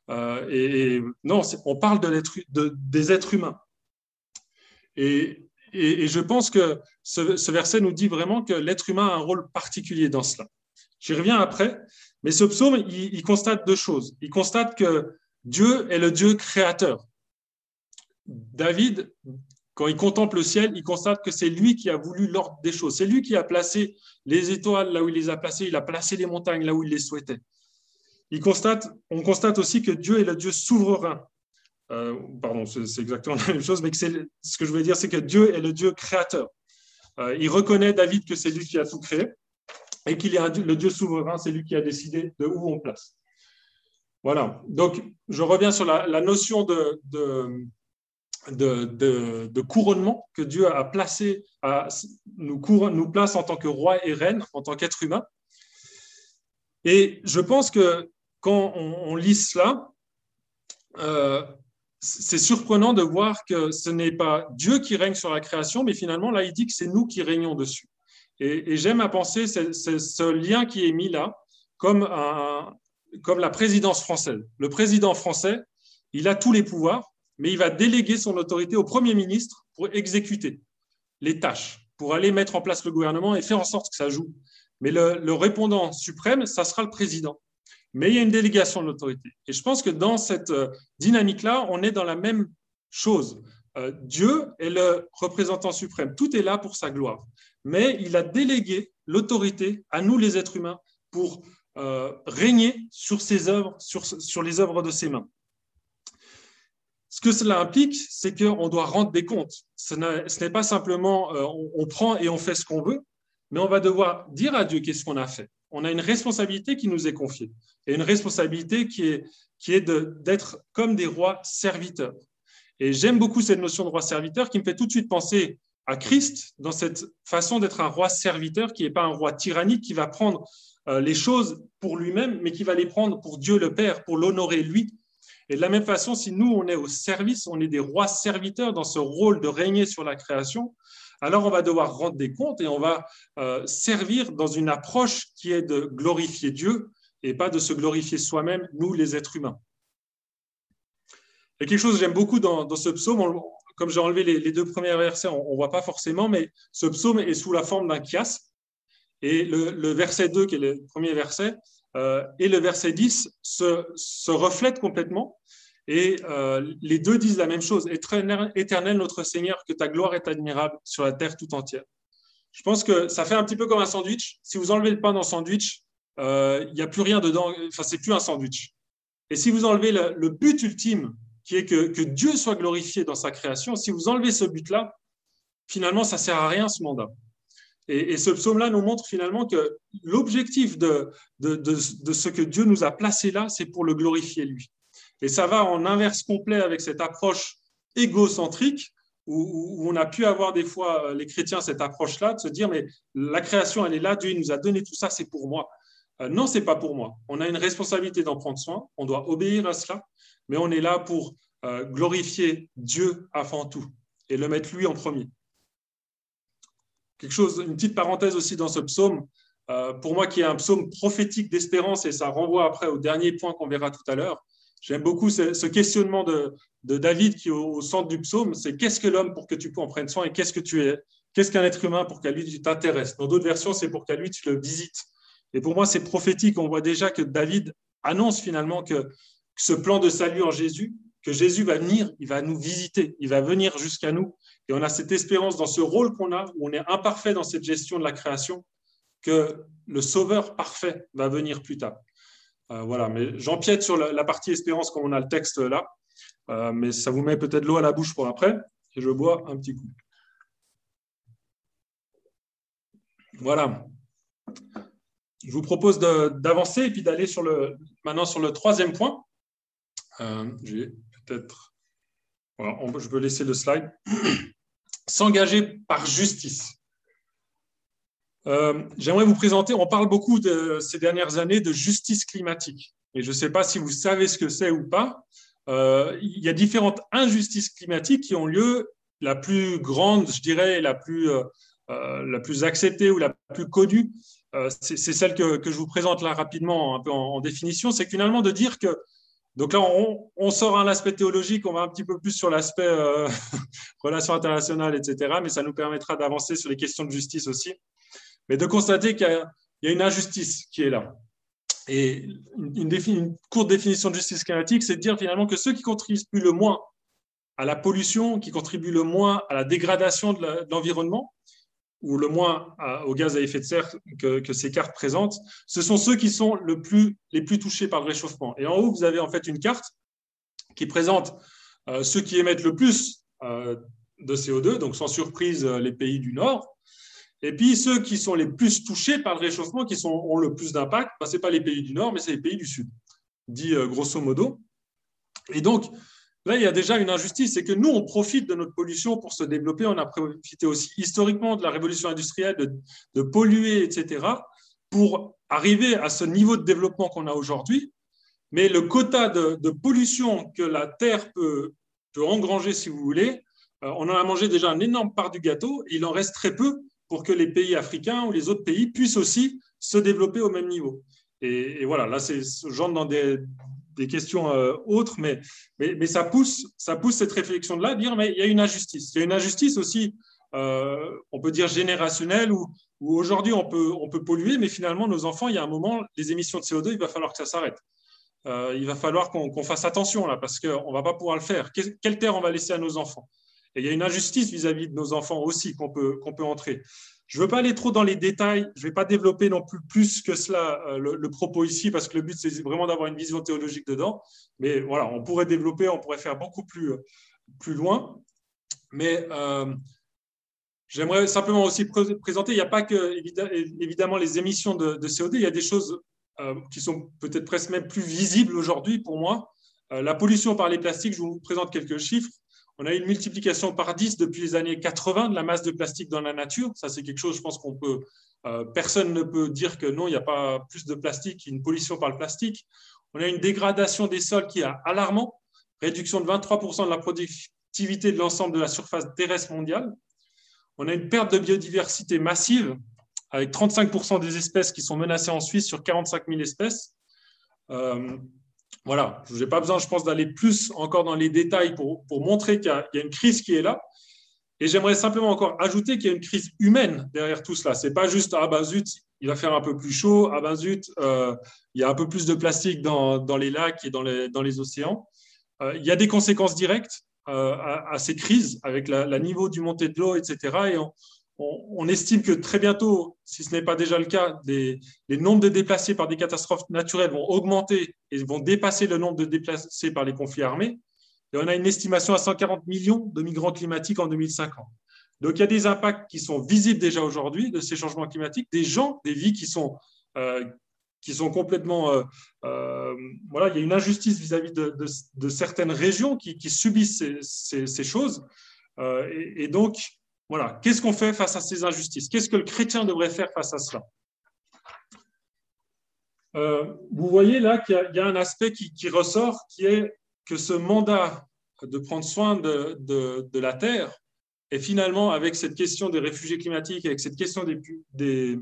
Euh, et, non, on parle de des êtres humains. Et, je pense que ce, verset nous dit vraiment que l'être humain a un rôle particulier dans cela. J'y reviens après, mais ce psaume, il, constate deux choses. Il constate que Dieu est le Dieu créateur. David, quand il contemple le ciel, il constate que c'est lui qui a voulu l'ordre des choses. C'est lui qui a placé les étoiles là où il les a placées, il a placé les montagnes là où il les souhaitait constate, on constate aussi que Dieu est le Dieu souverain. Euh, pardon, c'est exactement la même chose, mais ce que je voulais dire, c'est que Dieu est le Dieu créateur. Euh, il reconnaît David que c'est lui qui a tout créé et qu'il est le Dieu souverain, c'est lui qui a décidé de où on place. Voilà, donc je reviens sur la, notion de, couronnement que Dieu a placé, nous, nous place en tant que roi et reine, en tant qu'être humain. Et je pense que quand on, lit cela, euh, c'est surprenant de voir que ce n'est pas Dieu qui règne sur la création, mais finalement, là, il dit que c'est nous qui régnons dessus. Et, j'aime à penser ce lien qui est mis là comme, un, comme la présidence française. Le président français, il a tous les pouvoirs, mais il va déléguer son autorité au Premier ministre pour exécuter les tâches, pour aller mettre en place le gouvernement et faire en sorte que ça joue. Mais le, répondant suprême, ça sera le président. Mais il y a une délégation de l'autorité. Et je pense que dans cette euh, dynamique-là, on est dans la même chose. Euh, Dieu est le représentant suprême. Tout est là pour sa gloire. Mais il a délégué l'autorité à nous, les êtres humains, pour euh, régner sur ses œuvres, sur les œuvres de ses mains. Ce que cela implique, c'est qu'on doit rendre des comptes. Ce n'est pas simplement on, prend et on fait ce qu'on veut, mais on va devoir dire à Dieu qu'est-ce qu'on a fait. On a une responsabilité qui nous est confiée et une responsabilité qui est, qui est d'être comme des rois serviteurs. Et j'aime beaucoup cette notion de roi serviteur qui me fait tout de suite penser à Christ dans cette façon d'être un roi serviteur qui n'est pas un roi tyrannique qui va prendre euh, les choses pour lui-même, mais qui va les prendre pour Dieu le Père, pour l'honorer lui. Et de la même façon, si nous, on est au service, on est des rois serviteurs dans ce rôle de régner sur la création, alors on va devoir rendre des comptes et on va euh, servir dans une approche qui est de glorifier Dieu et pas de se glorifier soi-même, nous les êtres humains. A quelque chose que j'aime beaucoup dans, ce psaume, comme j'ai enlevé les, deux premiers versets, on ne voit pas forcément, mais ce psaume est sous la forme d'un chiasme. Et le, verset 2, qui est le premier verset, et le verset 10 se, reflètent complètement. Et euh, les deux disent la même chose. Éternel, notre Seigneur, que ta gloire est admirable sur la terre tout entière. Je pense que ça fait un petit peu comme un sandwich. Si vous enlevez le pain dans le sandwich, euh, il n'y a plus rien dedans. Enfin, c'est plus un sandwich. Et si vous enlevez le, but ultime, qui est que, Dieu soit glorifié dans sa création, si vous enlevez ce but-là, finalement, ça sert à rien ce mandat. Et, ce psaume-là nous montre finalement que l'objectif de, de, ce que Dieu nous a placé là, c'est pour le glorifier lui. Et ça va en inverse complet avec cette approche égocentrique où, on a pu avoir des fois, euh, les chrétiens, cette approche-là, de se dire, mais la création, elle est là, Dieu nous a donné tout ça, c'est pour moi. Euh, non, c'est pas pour moi. On a une responsabilité d'en prendre soin, on doit obéir à cela, mais on est là pour euh, glorifier Dieu avant tout et le mettre lui en premier. Quelque chose, une petite parenthèse aussi dans ce psaume, pour moi qui est un psaume prophétique d'espérance, et ça renvoie après au dernier point qu'on verra tout à l'heure, J'aime beaucoup ce, questionnement de, David qui est au, centre du psaume, c'est qu'est-ce que l'homme pour que tu en prennes soin et qu'est-ce que tu es Qu'est-ce qu'un être humain pour qu'à lui tu t'intéresses? Dans d'autres versions, c'est pour qu'à lui tu le visites. Et pour moi, c'est prophétique. On voit déjà que David annonce finalement que ce plan de salut en Jésus, que Jésus va venir, il va nous visiter, il va venir jusqu'à nous. Et on a cette espérance dans ce rôle qu'on a, où on est imparfait dans cette gestion de la création, que le Sauveur parfait va venir plus tard. Euh, voilà, mais j'empiète sur la, partie espérance comme on a le texte là, euh, mais ça vous met peut-être l'eau à la bouche pour après, et je bois un petit coup. Voilà. Je vous propose d'avancer et puis d'aller sur le, maintenant sur le troisième point. Euh, peut-être. je peux laisser le slide. S'engager par justice. Euh, j'aimerais vous présenter, on parle beaucoup de, ces dernières années de justice climatique. Et je ne sais pas si vous savez ce que c'est ou pas. Euh, il y a différentes injustices climatiques qui ont lieu. La plus grande, je dirais, la plus, euh, la plus acceptée ou la plus connue, c'est celle que, que, je vous présente là rapidement, un peu en, définition. C'est finalement de dire que donc là, on, sort un aspect théologique, on va un petit peu plus sur l'aspect relations internationales, etc. Mais ça nous permettra d'avancer sur les questions de justice aussi mais de constater qu'il y, a une injustice qui est là. Et une, courte définition de justice climatique, c'est de dire finalement que ceux qui contribuent le moins à la pollution, qui contribuent le moins à la dégradation de l'environnement, ou le moins aux gaz à effet de serre que, ces cartes présentent, ce sont ceux qui sont les plus touchés par le réchauffement. Et en haut, vous avez en fait une carte qui présente euh, ceux qui émettent le plus euh, de CO2, donc sans surprise les pays du Nord, et puis, ceux qui sont les plus touchés par le réchauffement, qui ont le plus d'impact, ben, ce n'est pas les pays du Nord, mais c'est les pays du Sud, dit euh, grosso modo. Et donc, là, il y a déjà une injustice, c'est que nous, on profite de notre pollution pour se développer. On a profité aussi historiquement de la révolution industrielle, de, polluer, etc., pour arriver à ce niveau de développement qu'on a aujourd'hui. mais le quota de, pollution que la Terre peut, peut, engranger, si vous voulez, euh, on en a mangé déjà une énorme part du gâteau, il en reste très peu pour que les pays africains ou les autres pays puissent aussi se développer au même niveau. Et, voilà, là, genre dans des, des questions euh, autres, mais, mais, mais, ça, pousse, ça pousse cette réflexion-là, de dire, mais il y a une injustice. Il y a une injustice aussi, euh, on peut dire générationnelle, où, où aujourd'hui on peut, on peut polluer, mais finalement, nos enfants, il y a un moment, les émissions de CO2, il va falloir que ça s'arrête. Euh, il va falloir qu'on fasse attention là, parce qu'on ne va pas pouvoir le faire. Quelle terre on va laisser à nos enfants? Et il y a une injustice vis-à-vis de nos enfants aussi qu'on peut, qu'on peut entrer. Je ne veux pas aller trop dans les détails, je ne vais pas développer non plus plus que cela euh, le, propos ici, parce que le but, c'est vraiment d'avoir une vision théologique dedans. Mais voilà, on pourrait développer, on pourrait faire beaucoup plus, plus loin. Mais euh, j'aimerais simplement aussi présenter, il n'y a pas que, évidemment, les émissions de, CO2, il y a des choses euh, qui sont peut-être presque même plus visibles aujourd'hui pour moi. la pollution par les plastiques, je vous présente quelques chiffres. On a une multiplication par 10 depuis les années 80 de la masse de plastique dans la nature. Ça, c'est quelque chose, je pense qu'on peut. Euh, personne ne peut dire que non, il n'y a pas plus de plastique, une pollution par le plastique. On a une dégradation des sols qui est alarmant, réduction de 23% de la productivité de l'ensemble de la surface terrestre mondiale. On a une perte de biodiversité massive, avec 35% des espèces qui sont menacées en Suisse sur 45 000 espèces. Euh, voilà, je n'ai pas besoin, je pense, d'aller plus encore dans les détails pour, montrer qu'il y, a une crise qui est là. Et j'aimerais simplement encore ajouter qu'il y a une crise humaine derrière tout cela. Ce n'est pas juste, ah ben zut, il va faire un peu plus chaud, ah ben zut, euh, il y a un peu plus de plastique dans, les lacs et dans les, dans les océans. Euh, il y a des conséquences directes euh, à, ces crises avec le niveau du montée de l'eau, etc. on, estime que très bientôt, si ce n'est pas déjà le cas, les nombres de déplacés par des catastrophes naturelles vont augmenter et vont dépasser le nombre de déplacés par les conflits armés. Et on a une estimation à 140 millions de migrants climatiques en 2050. Donc il y a des impacts qui sont visibles déjà aujourd'hui de ces changements climatiques, des gens, des vies qui sont, euh, qui sont complètement... Euh, euh, voilà, il y a une injustice vis-à-vis de, certaines régions qui, subissent ces, choses. Et, et, donc, voilà, qu'est-ce qu'on fait face à ces injustices? Qu'est-ce que le chrétien devrait faire face à cela? Euh, Vous voyez là qu'il y, a un aspect qui, ressort, qui est que ce mandat de prendre soin de, la Terre, et finalement, avec cette question des réfugiés climatiques, avec cette question euh,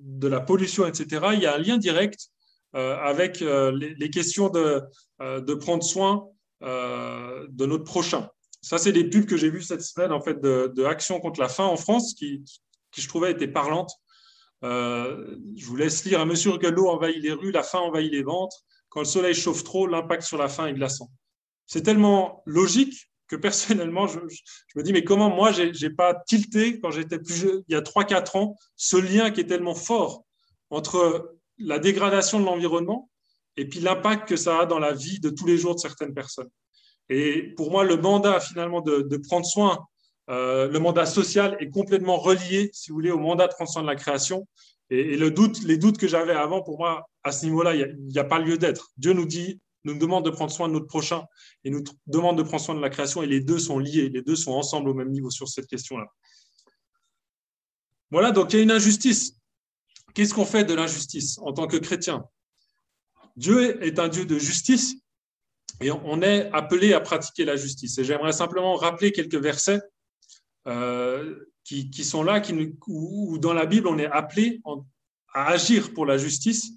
de la pollution, etc., il y a un lien direct euh, avec les, questions de prendre soin de notre prochain. Ça, c'est des pubs que j'ai vues cette semaine en fait, de, contre la faim en France qui, je trouvais étaient parlantes. Euh, je vous laisse lire à mesure que l'eau envahit les rues, la faim envahit les ventres. Quand le soleil chauffe trop, l'impact sur la faim est glaçant. C'est tellement logique que personnellement, je, me dis, mais comment moi, je n'ai pas tilté quand j'étais plus jeune, il y a 3-4 ans, ce lien qui est tellement fort entre la dégradation de l'environnement et puis l'impact que ça a dans la vie de tous les jours de certaines personnes. Et pour moi, le mandat finalement de, prendre soin, euh, le mandat social est complètement relié, si vous voulez, au mandat de prendre soin de la création. Et, les doutes que j'avais avant, pour moi, à ce niveau-là, il n'y a, pas lieu d'être. Dieu nous dit, nous demande de prendre soin de notre prochain et nous demande de prendre soin de la création, et les deux sont liés, les deux sont ensemble au même niveau sur cette question-là. Voilà, donc il y a une injustice. Qu'est-ce qu'on fait de l'injustice en tant que chrétien? Dieu est un Dieu de justice, et on est appelé à pratiquer la justice. Et j'aimerais simplement rappeler quelques versets euh, qui, sont là, qui, où, dans la Bible on est appelé à agir pour la justice.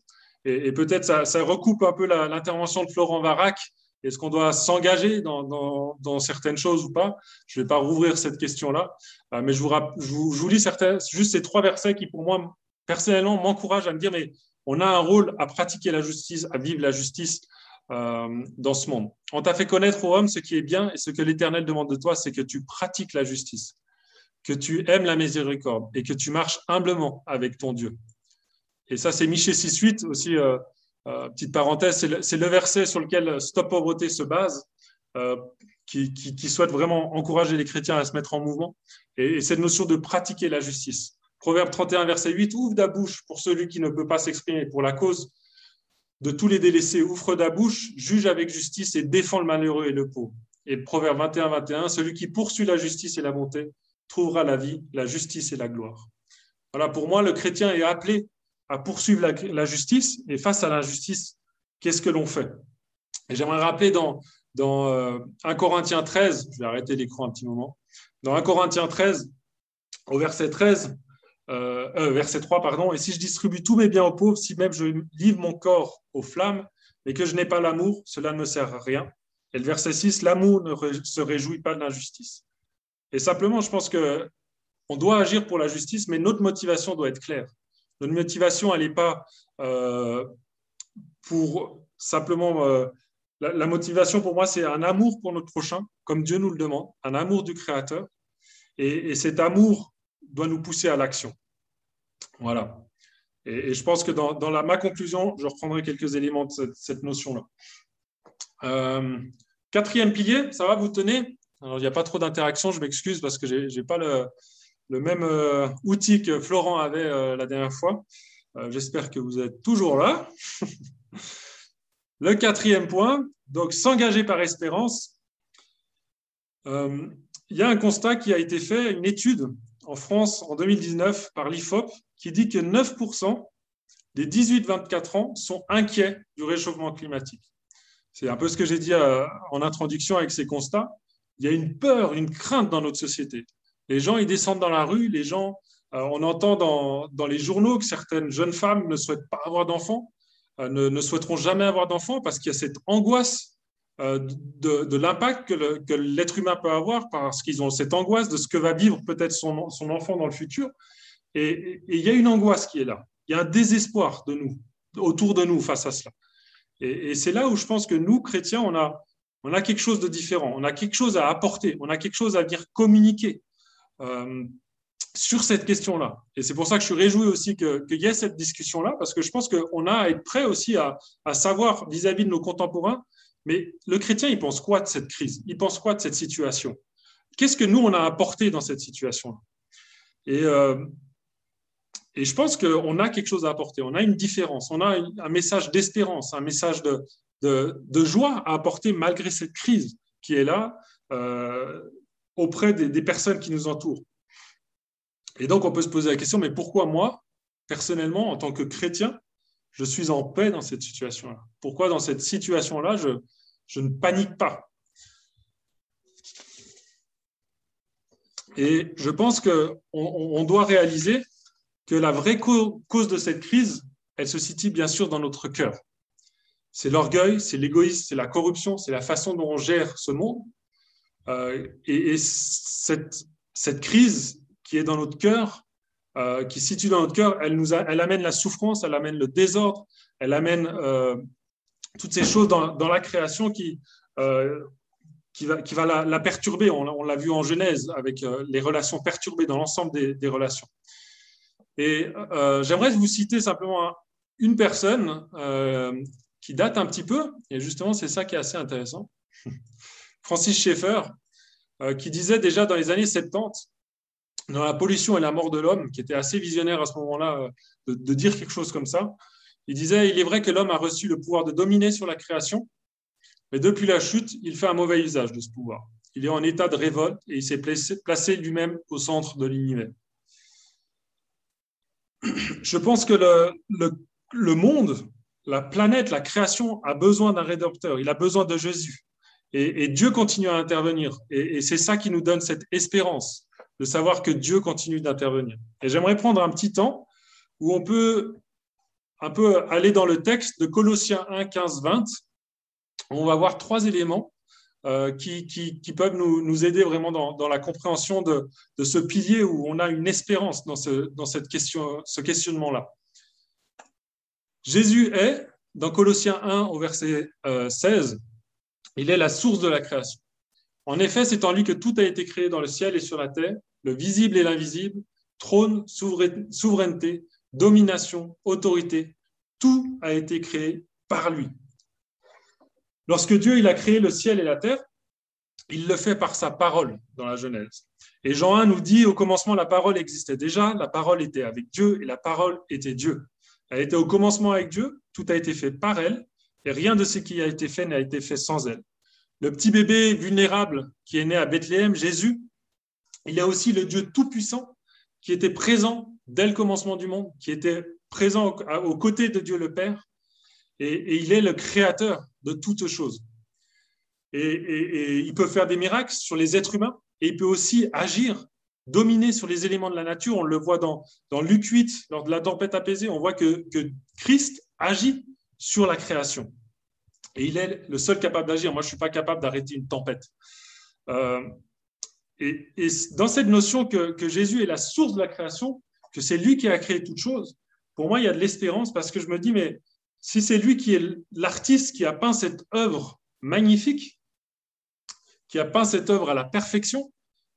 Et, peut-être ça, ça, recoupe un peu l'intervention de Florent Varac. Est-ce qu'on doit s'engager dans, certaines choses ou pas? Je ne vais pas rouvrir cette question-là, euh, mais je vous, je lis juste ces trois versets qui, pour moi, personnellement, m'encouragent à me dire, mais on a un rôle à pratiquer la justice, à vivre la justice euh, dans ce monde. On t'a fait connaître au homme ce qui est bien et ce que l'Éternel demande de toi, c'est que tu pratiques la justice, que tu aimes la miséricorde et que tu marches humblement avec ton Dieu. Et ça, c'est Michée 6.8 aussi, euh, euh, petite parenthèse, c'est le, verset sur lequel Stop Pauvreté se base, qui, souhaite vraiment encourager les chrétiens à se mettre en mouvement. Et, et cette notion de pratiquer la justice. Proverbe 31, verset 8, ouvre ta bouche pour celui qui ne peut pas s'exprimer pour la cause de tous les délaissés, ouvre ta bouche, juge avec justice et défend le malheureux et le pauvre. Et Proverbe 21, 21, celui qui poursuit la justice et la bonté trouvera la vie, la justice et la gloire. Voilà, pour moi, le chrétien est appelé à poursuivre la, justice et face à l'injustice, qu'est-ce que l'on fait? Et j'aimerais rappeler dans, dans 1 Corinthiens 13, je vais arrêter l'écran un petit moment, dans 1 Corinthiens 13, au verset 13, euh, euh, verset 3, pardon, et si je distribue tous mes biens aux pauvres, si même je livre mon corps aux flammes, et que je n'ai pas l'amour, cela ne me sert à rien. Et le verset 6, l'amour ne se réjouit pas de l'injustice. Et simplement, je pense que on doit agir pour la justice, mais notre motivation doit être claire. Notre motivation, elle n'est pas euh, pour simplement... La, motivation pour moi, c'est un amour pour notre prochain, comme Dieu nous le demande, un amour du Créateur. Et, cet amour doit nous pousser à l'action. Voilà. Et, je pense que dans, ma conclusion, je reprendrai quelques éléments de cette, notion-là. Euh, quatrième pilier, ça va, vous tenez? Alors, il n'y a pas trop d'interaction, je m'excuse parce que je n'ai pas le, même euh, outil que Florent avait euh, la dernière fois. J'espère que vous êtes toujours là. le quatrième point, donc s'engager par espérance. Il y a un constat qui a été fait, une étude en France en 2019 par l'IFOP qui dit que 9% des 18-24 ans sont inquiets du réchauffement climatique. C'est un peu ce que j'ai dit en introduction avec ces constats. Il y a une peur, une crainte dans notre société. Les gens, ils descendent dans la rue, les gens, euh, on entend dans, les journaux que certaines jeunes femmes ne souhaitent pas avoir d'enfants, euh, ne, ne, souhaiteront jamais avoir d'enfants parce qu'il y a cette angoisse euh, de, de l'impact que l'être humain peut avoir parce qu'ils ont cette angoisse de ce que va vivre peut-être son, son, enfant dans le futur. Et, il y a une angoisse qui est là. Il y a un désespoir de nous, autour de nous face à cela. Et, c'est là où je pense que nous, chrétiens, on a, on a quelque chose de différent. On a quelque chose à apporter. On a quelque chose à dire communiquer. Euh, sur cette question-là. Et c'est pour ça que je suis réjoui aussi qu'il y ait cette discussion-là, parce que je pense qu'on a à être prêt aussi à, savoir vis-à-vis de nos contemporains, mais le chrétien, il pense quoi de cette crise? Il pense quoi de cette situation? Qu'est-ce que nous, on a apporté dans cette situation-là? Et, euh, et je pense qu'on a quelque chose à apporter, on a une différence, on a un message d'espérance, un message de, joie à apporter malgré cette crise qui est là. Euh, auprès des, personnes qui nous entourent. Et donc, on peut se poser la question, mais pourquoi moi, personnellement, en tant que chrétien, je suis en paix dans cette situation-là? Pourquoi dans cette situation-là, je, je ne panique pas Et je pense qu'on on doit réaliser que la vraie cause de cette crise, elle se situe bien sûr dans notre cœur. C'est l'orgueil, c'est l'égoïsme, c'est la corruption, c'est la façon dont on gère ce monde. Euh, et, cette, cette, crise qui est dans notre cœur, euh, qui se situe dans notre cœur, elle, nous elle amène la souffrance, elle amène le désordre, elle amène euh, toutes ces choses dans, la création qui, qui va, qui va la, perturber. On, l'a vu en Genèse avec les relations perturbées dans l'ensemble des, relations. Et j'aimerais vous citer simplement une personne qui date un petit peu, et justement c'est ça qui est assez intéressant. Francis Schaeffer, euh, qui disait déjà dans les années 70, dans la pollution et la mort de l'homme, qui était assez visionnaire à ce moment-là, euh, de, dire quelque chose comme ça, il disait, il est vrai que l'homme a reçu le pouvoir de dominer sur la création, mais depuis la chute, il fait un mauvais usage de ce pouvoir. Il est en état de révolte et il s'est placé, lui-même au centre de l'univers. Je pense que le, monde, la planète, la création a besoin d'un rédempteur, il a besoin de Jésus. Et, Dieu continue à intervenir. Et, c'est ça qui nous donne cette espérance de savoir que Dieu continue d'intervenir. Et j'aimerais prendre un petit temps où on peut un peu aller dans le texte de Colossiens 1, 15, 20. On va voir trois éléments euh, qui, peuvent nous, aider vraiment dans, la compréhension de, ce pilier où on a une espérance dans ce, dans cette question, ce questionnement-là. Jésus est, dans Colossiens 1 au verset 16, euh, il est la source de la création. En effet, c'est en lui que tout a été créé dans le ciel et sur la terre, le visible et l'invisible, trône, souveraineté, domination, autorité. Tout a été créé par lui. Lorsque Dieu il a créé le ciel et la terre, il le fait par sa parole dans la Genèse. Et Jean 1 nous dit, au commencement, la parole existait déjà, la parole était avec Dieu et la parole était Dieu. Elle était au commencement avec Dieu, tout a été fait par elle, et rien de ce qui a été fait n'a été fait sans elle. Le petit bébé vulnérable qui est né à Bethléem, Jésus, il est aussi le Dieu tout-puissant qui était présent dès le commencement du monde, qui était présent aux côtés de Dieu le Père. et, il est le créateur de toutes choses. Et, il peut faire des miracles sur les êtres humains et il peut aussi agir, dominer sur les éléments de la nature. On le voit dans, Luc 8, lors de la tempête apaisée, on voit que, Christ agit sur la création. Et il est le seul capable d'agir. Moi, je ne suis pas capable d'arrêter une tempête. Euh, et, dans cette notion que, Jésus est la source de la création, que c'est lui qui a créé toute chose, pour moi, il y a de l'espérance parce que je me dis, mais si c'est lui qui est l'artiste qui a peint cette œuvre magnifique, qui a peint cette œuvre à la perfection,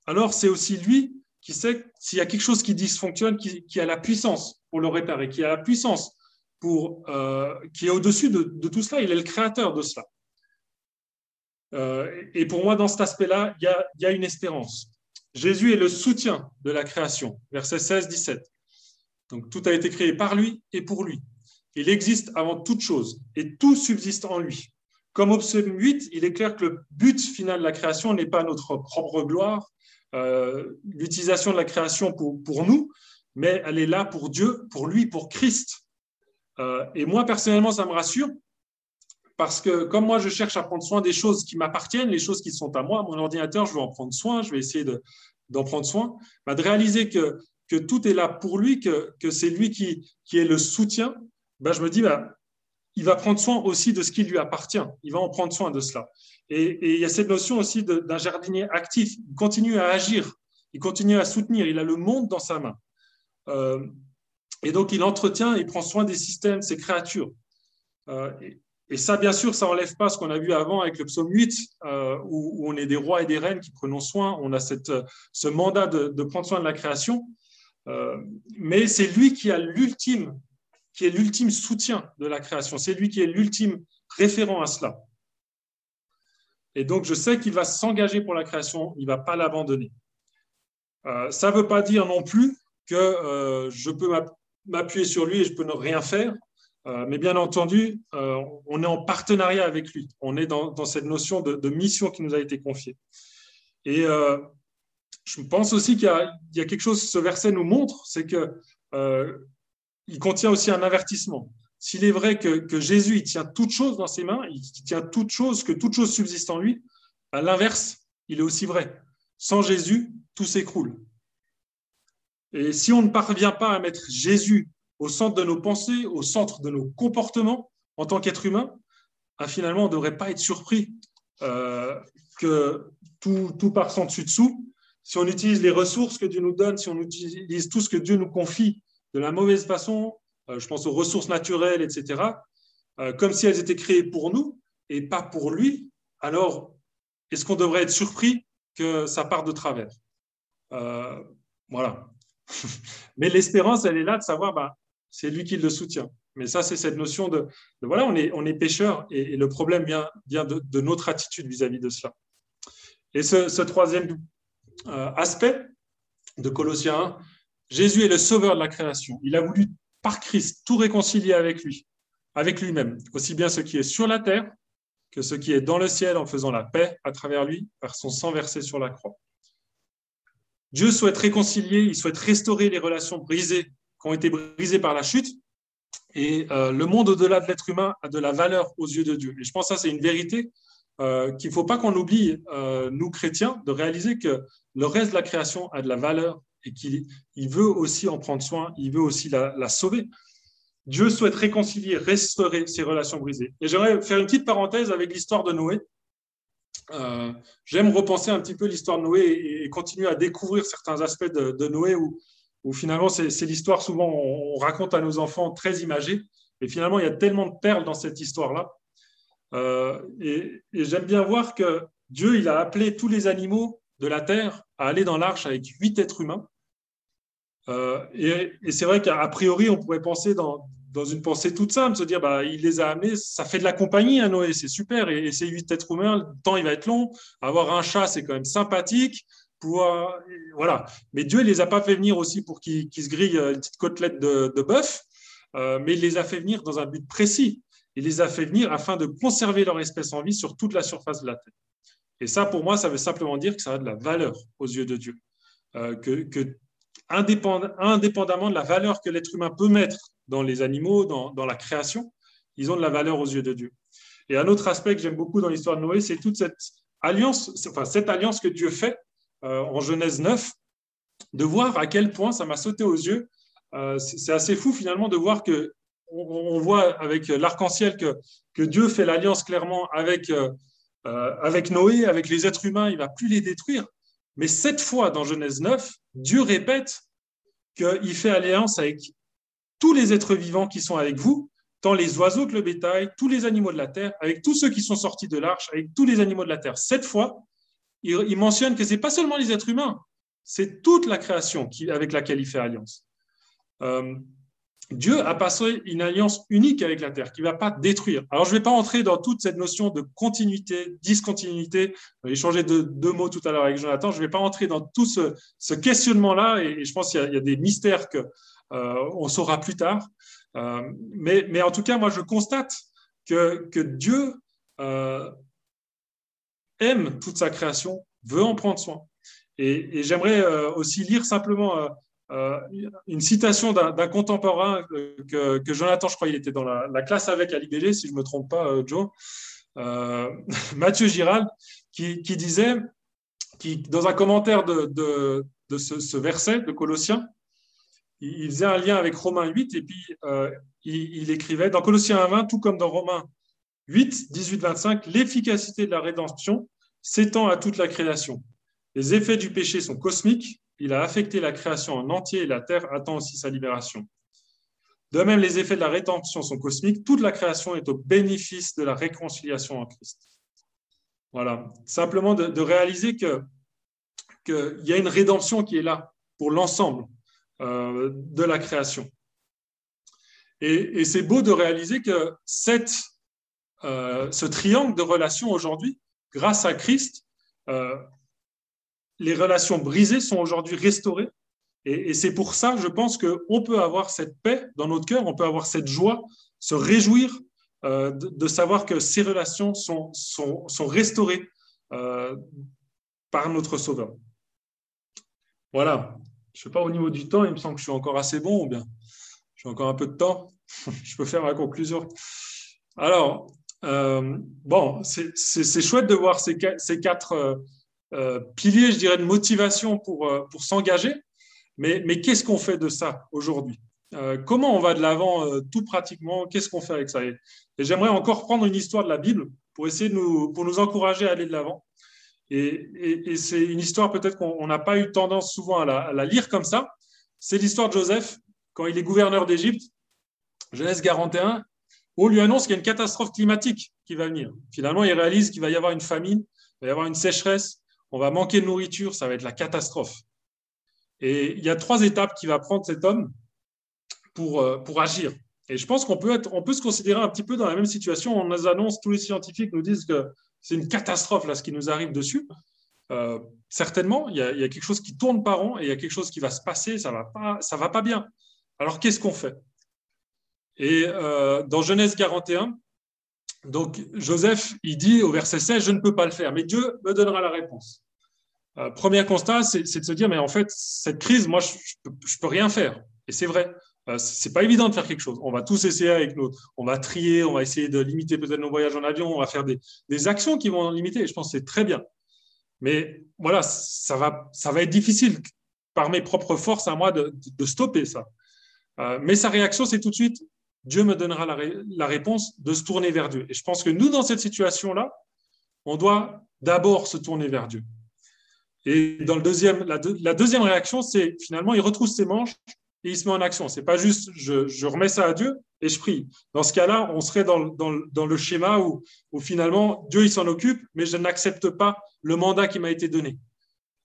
alors c'est aussi lui qui sait s'il y a quelque chose qui dysfonctionne, qui, a la puissance pour le réparer, qui a la puissance pour, euh, qui est au-dessus de, tout cela. Il est le créateur de cela. Euh, et pour moi, dans cet aspect-là, il y, a, une espérance. Jésus est le soutien de la création. Verset 16-17. Donc tout a été créé par lui et pour lui. Il existe avant toute chose et tout subsiste en lui. Comme au psaume 8, il est clair que le but final de la création n'est pas notre propre gloire, euh, l'utilisation de la création pour, pour, nous, mais elle est là pour Dieu, pour lui, pour Christ. Euh, et moi, personnellement, ça me rassure, parce que comme moi, je cherche à prendre soin des choses qui m'appartiennent, les choses qui sont à moi, mon ordinateur, je veux en prendre soin, je vais essayer d'en prendre soin, bah, de réaliser que, que tout est là pour lui, que, que c'est lui qui, qui est le soutien, bah, je me dis, bah, il va prendre soin aussi de ce qui lui appartient. Il va en prendre soin de cela. Et, il y a cette notion aussi d'un jardinier actif. Il continue à agir, il continue à soutenir. Il a le monde dans sa main. Euh, et donc, il entretient, il prend soin des systèmes, ses créatures. Euh, ça, bien sûr, ça n'enlève pas ce qu'on a vu avant avec le psaume 8, euh, où, on est des rois et des reines qui prenons soin. On a cette, ce mandat de, prendre soin de la création. mais c'est lui qui a l'ultime qui est l'ultime soutien de la création. C'est lui qui est l'ultime référent à cela. Et donc, je sais qu'il va s'engager pour la création, il ne va pas l'abandonner. Euh, ça ne veut pas dire non plus que euh, je peux m'appuyer sur lui et je peux ne rien faire. Euh, mais bien entendu, on est en partenariat avec lui. On est dans, cette notion de, mission qui nous a été confiée. Et je pense aussi qu'il y, y, a quelque chose, ce verset nous montre, c'est que il contient aussi un avertissement. S'il est vrai que, Jésus il tient toute chose dans ses mains, il tient toute chose, que toute chose subsiste en lui, à l'inverse, il est aussi vrai. Sans Jésus, tout s'écroule. Et si on ne parvient pas à mettre Jésus au centre de nos pensées, au centre de nos comportements en tant qu'être humain, ben finalement, on ne devrait pas être surpris euh, que tout, tout part sans dessus-dessous. Si on utilise les ressources que Dieu nous donne, si on utilise tout ce que Dieu nous confie de la mauvaise façon, euh, je pense aux ressources naturelles, etc., euh, comme si elles étaient créées pour nous et pas pour lui, alors est-ce qu'on devrait être surpris que ça parte de travers? Voilà. Mais l'espérance, elle est là de savoir, bah, c'est lui qui le soutient. Mais ça, c'est cette notion de, voilà, on est, on est et, le problème vient, vient de, notre attitude vis-à-vis de cela. Et ce, troisième aspect de Colossiens 1, Jésus est le sauveur de la création. Il a voulu, par Christ, tout réconcilier avec lui, avec lui-même, aussi bien ce qui est sur la terre que ce qui est dans le ciel en faisant la paix à travers lui par son sang versé sur la croix. Dieu souhaite réconcilier, il souhaite restaurer les relations brisées qui ont été brisées par la chute. Et euh, le monde au-delà de l'être humain a de la valeur aux yeux de Dieu. Et je pense que ça, c'est une vérité euh, qu'il ne faut pas qu'on oublie, euh, nous chrétiens, de réaliser que le reste de la création a de la valeur et qu'il il veut aussi en prendre soin, il veut aussi la, sauver. Dieu souhaite réconcilier, restaurer ces relations brisées. Et j'aimerais faire une petite parenthèse avec l'histoire de Noé. J'aime repenser un petit peu l'histoire de Noé et, continuer à découvrir certains aspects de, Noé où, où finalement c'est l'histoire souvent on, raconte à nos enfants très imagée. Et finalement, il y a tellement de perles dans cette histoire-là. Euh, et, j'aime bien voir que Dieu, il a appelé tous les animaux de la terre à aller dans l'arche avec huit êtres humains. Euh, et, c'est vrai qu'à priori, on pourrait penser dans, dans, une pensée toute simple, se dire, bah, il les a amenés, ça fait de la compagnie à Noé, c'est super. Et, ces huit êtres humains, le temps, il va être long. Avoir un chat, c'est quand même sympathique. Pouvoir, voilà. Mais Dieu ne les a pas fait venir aussi pour qu'ils se grillent une petite côtelette de, de bœuf, euh, mais il les a fait venir dans un but précis. Il les a fait venir afin de conserver leur espèce en vie sur toute la surface de la terre. Et ça, pour moi, ça veut simplement dire que ça a de la valeur aux yeux de Dieu. Euh, que, indépendamment de la valeur que l'être humain peut mettre dans les animaux, dans, la création, ils ont de la valeur aux yeux de Dieu. Et un autre aspect que j'aime beaucoup dans l'histoire de Noé, c'est toute cette alliance, enfin cette alliance que Dieu fait euh, en Genèse 9, de voir à quel point ça m'a sauté aux yeux. Euh, c'est assez fou finalement de voir que on, voit avec l'arc-en-ciel que, Dieu fait l'alliance clairement avec, euh, avec Noé, avec les êtres humains, il va plus les détruire. Mais cette fois, dans Genèse 9, Dieu répète qu'il fait alliance avec tous les êtres vivants qui sont avec vous, tant les oiseaux que le bétail, tous les animaux de la terre, avec tous ceux qui sont sortis de l'arche, avec tous les animaux de la terre. Cette fois, il, mentionne que ce n'est pas seulement les êtres humains, c'est toute la création qui, avec laquelle il fait alliance. Euh, Dieu a passé une alliance unique avec la terre qui ne va pas détruire. Alors, je ne vais pas entrer dans toute cette notion de continuité, discontinuité. J'ai changé de deux mots tout à l'heure avec Jonathan. Je ne vais pas entrer dans tout ce, questionnement-là et, je pense qu'il y, a des mystères qu'on euh, saura plus tard. Euh, mais, en tout cas, moi, je constate que, que Dieu euh, aime toute sa création, veut en prendre soin. Et, j'aimerais aussi lire simplement euh, une citation d'un contemporain que, Jonathan, je crois, il était dans la, classe avec à l'IBG, si je ne me trompe pas, euh, Joe, euh, Mathieu Girald, qui, disait, qui, dans un commentaire de, ce, verset de Colossiens, il, faisait un lien avec Romains 8 et puis il, écrivait dans Colossiens 20, tout comme dans Romains 8, 18, 25, l'efficacité de la rédemption s'étend à toute la création. Les effets du péché sont cosmiques, il a affecté la création en entier et la terre attend aussi sa libération. De même, les effets de la rétention sont cosmiques. Toute la création est au bénéfice de la réconciliation en Christ. Voilà. Simplement de, réaliser qu'il y a une rédemption qui est là pour l'ensemble euh, de la création. Et, c'est beau de réaliser que cette, euh, ce triangle de relations aujourd'hui, grâce à Christ, euh, les relations brisées sont aujourd'hui restaurées. Et, c'est pour ça, je pense qu'on peut avoir cette paix dans notre cœur, on peut avoir cette joie, se réjouir euh, de, savoir que ces relations sont, sont, restaurées euh, par notre Sauveur. Voilà. Je ne sais pas au niveau du temps, il me semble que je suis encore assez bon ou bien? J'ai encore un peu de temps. je peux faire ma conclusion. Alors, euh, bon, c'est chouette de voir ces, ces quatre euh, pilier, je dirais, de motivation pour, euh, pour s'engager. Mais, mais qu'est-ce qu'on fait de ça aujourd'hui? Euh, Comment on va de l'avant tout pratiquement? Qu'est-ce qu'on fait avec ça? Et, j'aimerais encore prendre une histoire de la Bible pour essayer de nous, pour nous encourager à aller de l'avant. Et, et, c'est une histoire peut-être qu'on n'a pas eu tendance souvent à la, à la lire comme ça. C'est l'histoire de Joseph quand il est gouverneur d'Égypte, Genèse 41, où on lui annonce qu'il y a une catastrophe climatique qui va venir. Finalement, il réalise qu'il va y avoir une famine, il va y avoir une sécheresse, on va manquer de nourriture, ça va être la catastrophe. Et il y a trois étapes qu'il va prendre cet homme pour, euh, agir. Et je pense qu'on peut, se considérer un petit peu dans la même situation. On nous annonce, tous les scientifiques nous disent que c'est une catastrophe là, ce qui nous arrive dessus. Euh, certainement, il y, a, quelque chose qui tourne par an et il y a quelque chose qui va se passer, ça ne va pas bien. Alors qu'est-ce qu'on fait? Et euh, dans Genèse 41, donc Joseph, il dit au verset 16, je ne peux pas le faire, mais Dieu me donnera la réponse. Euh, premier constat, c'est de se dire, mais en fait, cette crise, moi, je ne peux, rien faire. Et c'est vrai, euh, c'est pas évident de faire quelque chose. On va tous essayer avec nous, on va trier, on va essayer de limiter peut-être nos voyages en avion, on va faire des, actions qui vont limiter, et je pense que c'est très bien. Mais voilà, ça va, ça va être difficile par mes propres forces à moi de, stopper ça. Euh, mais sa réaction, c'est tout de suite, Dieu me donnera la, réponse de se tourner vers Dieu. Et je pense que nous, dans cette situation-là, on doit d'abord se tourner vers Dieu. Et dans le deuxième, la, deuxième réaction, c'est finalement, il retrousse ses manches et il se met en action. C'est pas juste je, remets ça à Dieu et je prie. Dans ce cas-là, on serait dans, le schéma où, où, finalement Dieu il s'en occupe, mais je n'accepte pas le mandat qui m'a été donné.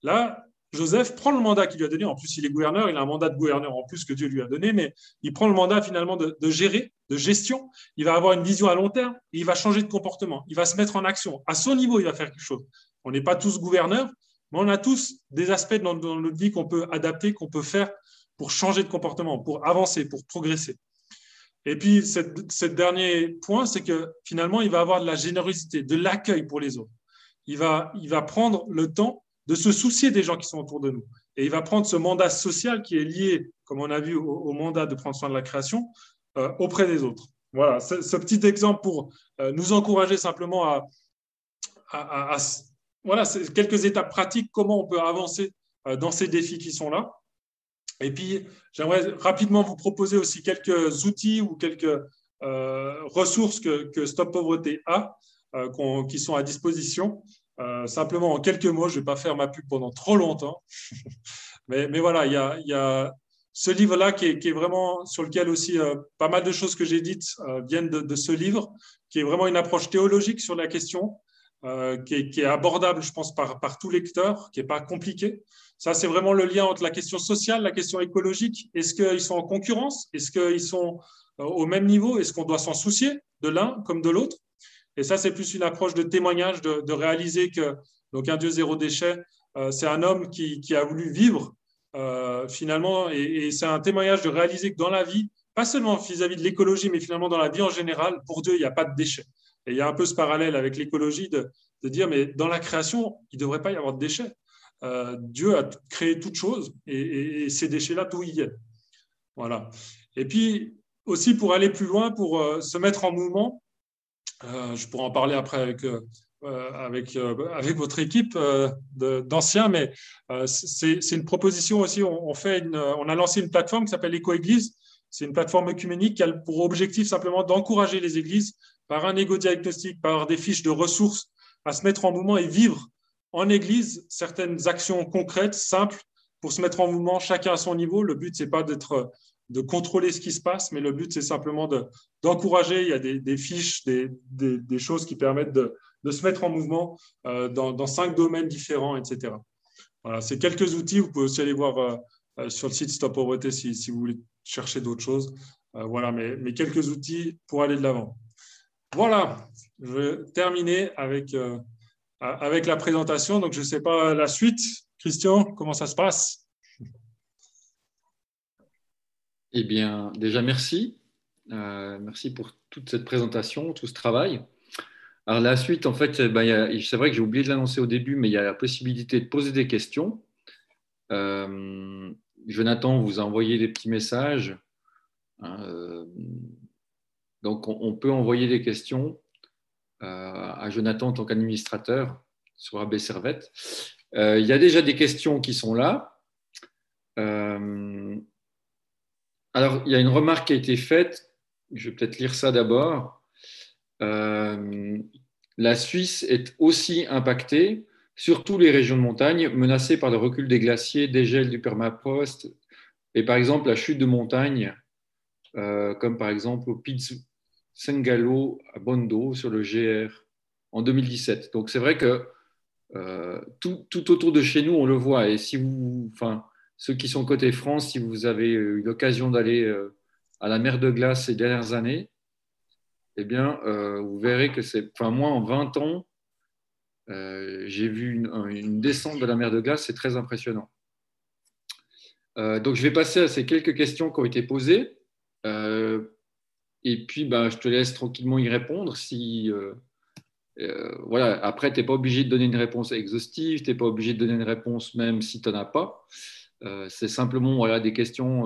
Là, Joseph prend le mandat qu'il lui a donné. En plus, il est gouverneur, il a un mandat de gouverneur en plus que Dieu lui a donné, mais il prend le mandat finalement de, gérer, de gestion. Il va avoir une vision à long terme et il va changer de comportement. Il va se mettre en action. À son niveau, il va faire quelque chose. On n'est pas tous gouverneurs, mais on a tous des aspects dans, notre vie qu'on peut adapter, qu'on peut faire pour changer de comportement, pour avancer, pour progresser. Et puis, ce dernier point, c'est que finalement, il va avoir de la générosité, de l'accueil pour les autres. Il va, il va prendre le temps de se soucier des gens qui sont autour de nous. Et il va prendre ce mandat social qui est lié, comme on a vu, au, mandat de prendre soin de la création euh, auprès des autres. voilà, ce, petit exemple pour nous encourager simplement à, voilà, quelques étapes pratiques, comment on peut avancer dans ces défis qui sont là. Et puis, j'aimerais rapidement vous proposer aussi quelques outils ou quelques euh, ressources que, Stop Pauvreté a, euh, qui sont à disposition. Euh, simplement en quelques mots, je ne vais pas faire ma pub pendant trop longtemps. mais, voilà, il y a, ce livre-là qui, est, vraiment sur lequel aussi pas mal de choses que j'ai dites viennent de, ce livre, qui est vraiment une approche théologique sur la question, qui est, abordable, je pense, par, par tout lecteur, qui n'est pas compliqué. Ça, c'est vraiment le lien entre la question sociale, la question écologique. Est-ce qu'ils sont en concurrence? Est-ce qu'ils sont euh, au même niveau? Est-ce qu'on doit s'en soucier de l'un comme de l'autre? Et ça, c'est plus une approche de témoignage, de, réaliser que donc un Dieu zéro déchet, euh, c'est un homme qui, a voulu vivre euh, finalement, et, c'est un témoignage de réaliser que dans la vie, pas seulement vis-à-vis de l'écologie, mais finalement dans la vie en général, pour Dieu, il n'y a pas de déchets. Et il y a un peu ce parallèle avec l'écologie de, de dire, mais dans la création, il ne devrait pas y avoir de déchets. Euh, Dieu a créé toutes choses et, ces déchets-là, tout y est. Voilà. Et puis aussi pour aller plus loin, pour se mettre en mouvement, je pourrais en parler après avec, avec, avec votre équipe d'anciens, mais c'est une proposition aussi. On, fait on a lancé une plateforme qui s'appelle Éco-Église. C'est une plateforme œcuménique qui a pour objectif simplement d'encourager les églises par un égo-diagnostic, par des fiches de ressources, à se mettre en mouvement et vivre en Église certaines actions concrètes, simples, pour se mettre en mouvement, chacun à son niveau. Le but, c'est pas d'être de contrôler ce qui se passe, mais le but, c'est simplement d'encourager. Il y a des, fiches, des, choses qui permettent de, se mettre en mouvement euh, dans, cinq domaines différents, etc. Voilà, c'est quelques outils. Vous pouvez aussi aller voir euh, euh, sur le site Stop Pauvreté si, si vous voulez chercher d'autres choses. voilà, mais, mais, quelques outils pour aller de l'avant. Voilà, je vais terminer avec avec la présentation. Donc, je ne sais pas la suite. Christian, comment ça se passe? Eh bien, déjà, merci. Euh, merci pour toute cette présentation, tout ce travail. Alors, la suite, en fait, ben, c'est vrai que j'ai oublié de l'annoncer au début, mais il y a la possibilité de poser des questions. Euh, Jonathan vous a envoyé des petits messages. Euh, donc, on, peut envoyer des questions. À Jonathan en tant qu'administrateur sur AB Servette. Il y a déjà des questions qui sont là. Euh, alors, il y a une remarque qui a été faite. Je vais peut-être lire ça d'abord. la Suisse est aussi impactée, surtout les régions de montagne, menacées par le recul des glaciers, des gels du permafrost et par exemple la chute de montagne, comme par exemple au Piz Sengalo à Bondo sur le GR en 2017. Donc c'est vrai que euh, tout, autour de chez nous, on le voit. Et si vous, enfin, ceux qui sont côté France, si vous avez eu l'occasion d'aller euh, à la mer de glace ces dernières années, eh bien, euh, vous verrez que c'est. Enfin, moi, en 20 ans, j'ai vu une, descente de la mer de glace, c'est très impressionnant. donc, je vais passer à ces quelques questions qui ont été posées. Et puis, bah, je te laisse tranquillement y répondre. Si, euh, euh, voilà. Après, tu n'es pas obligé de donner une réponse exhaustive, tu n'es pas obligé de donner une réponse même si tu n'en as pas. Euh, c'est simplement voilà, des questions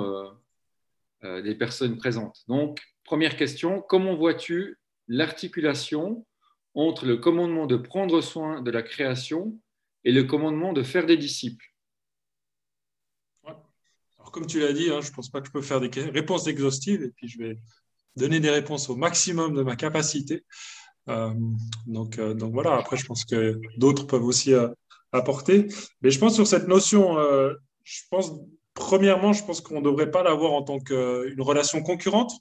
des personnes présentes. Donc, première question, comment vois-tu l'articulation entre le commandement de prendre soin de la création et le commandement de faire des disciples? Alors, comme tu l'as dit, hein, je ne pense pas que je peux faire des réponses exhaustives, et puis je vais donner des réponses au maximum de ma capacité. Euh, donc, euh, donc voilà, après, je pense que d'autres peuvent aussi euh, apporter. Mais je pense sur cette notion, je pense, premièrement, je pense qu'on ne devrait pas l'avoir en tant qu'une relation concurrente.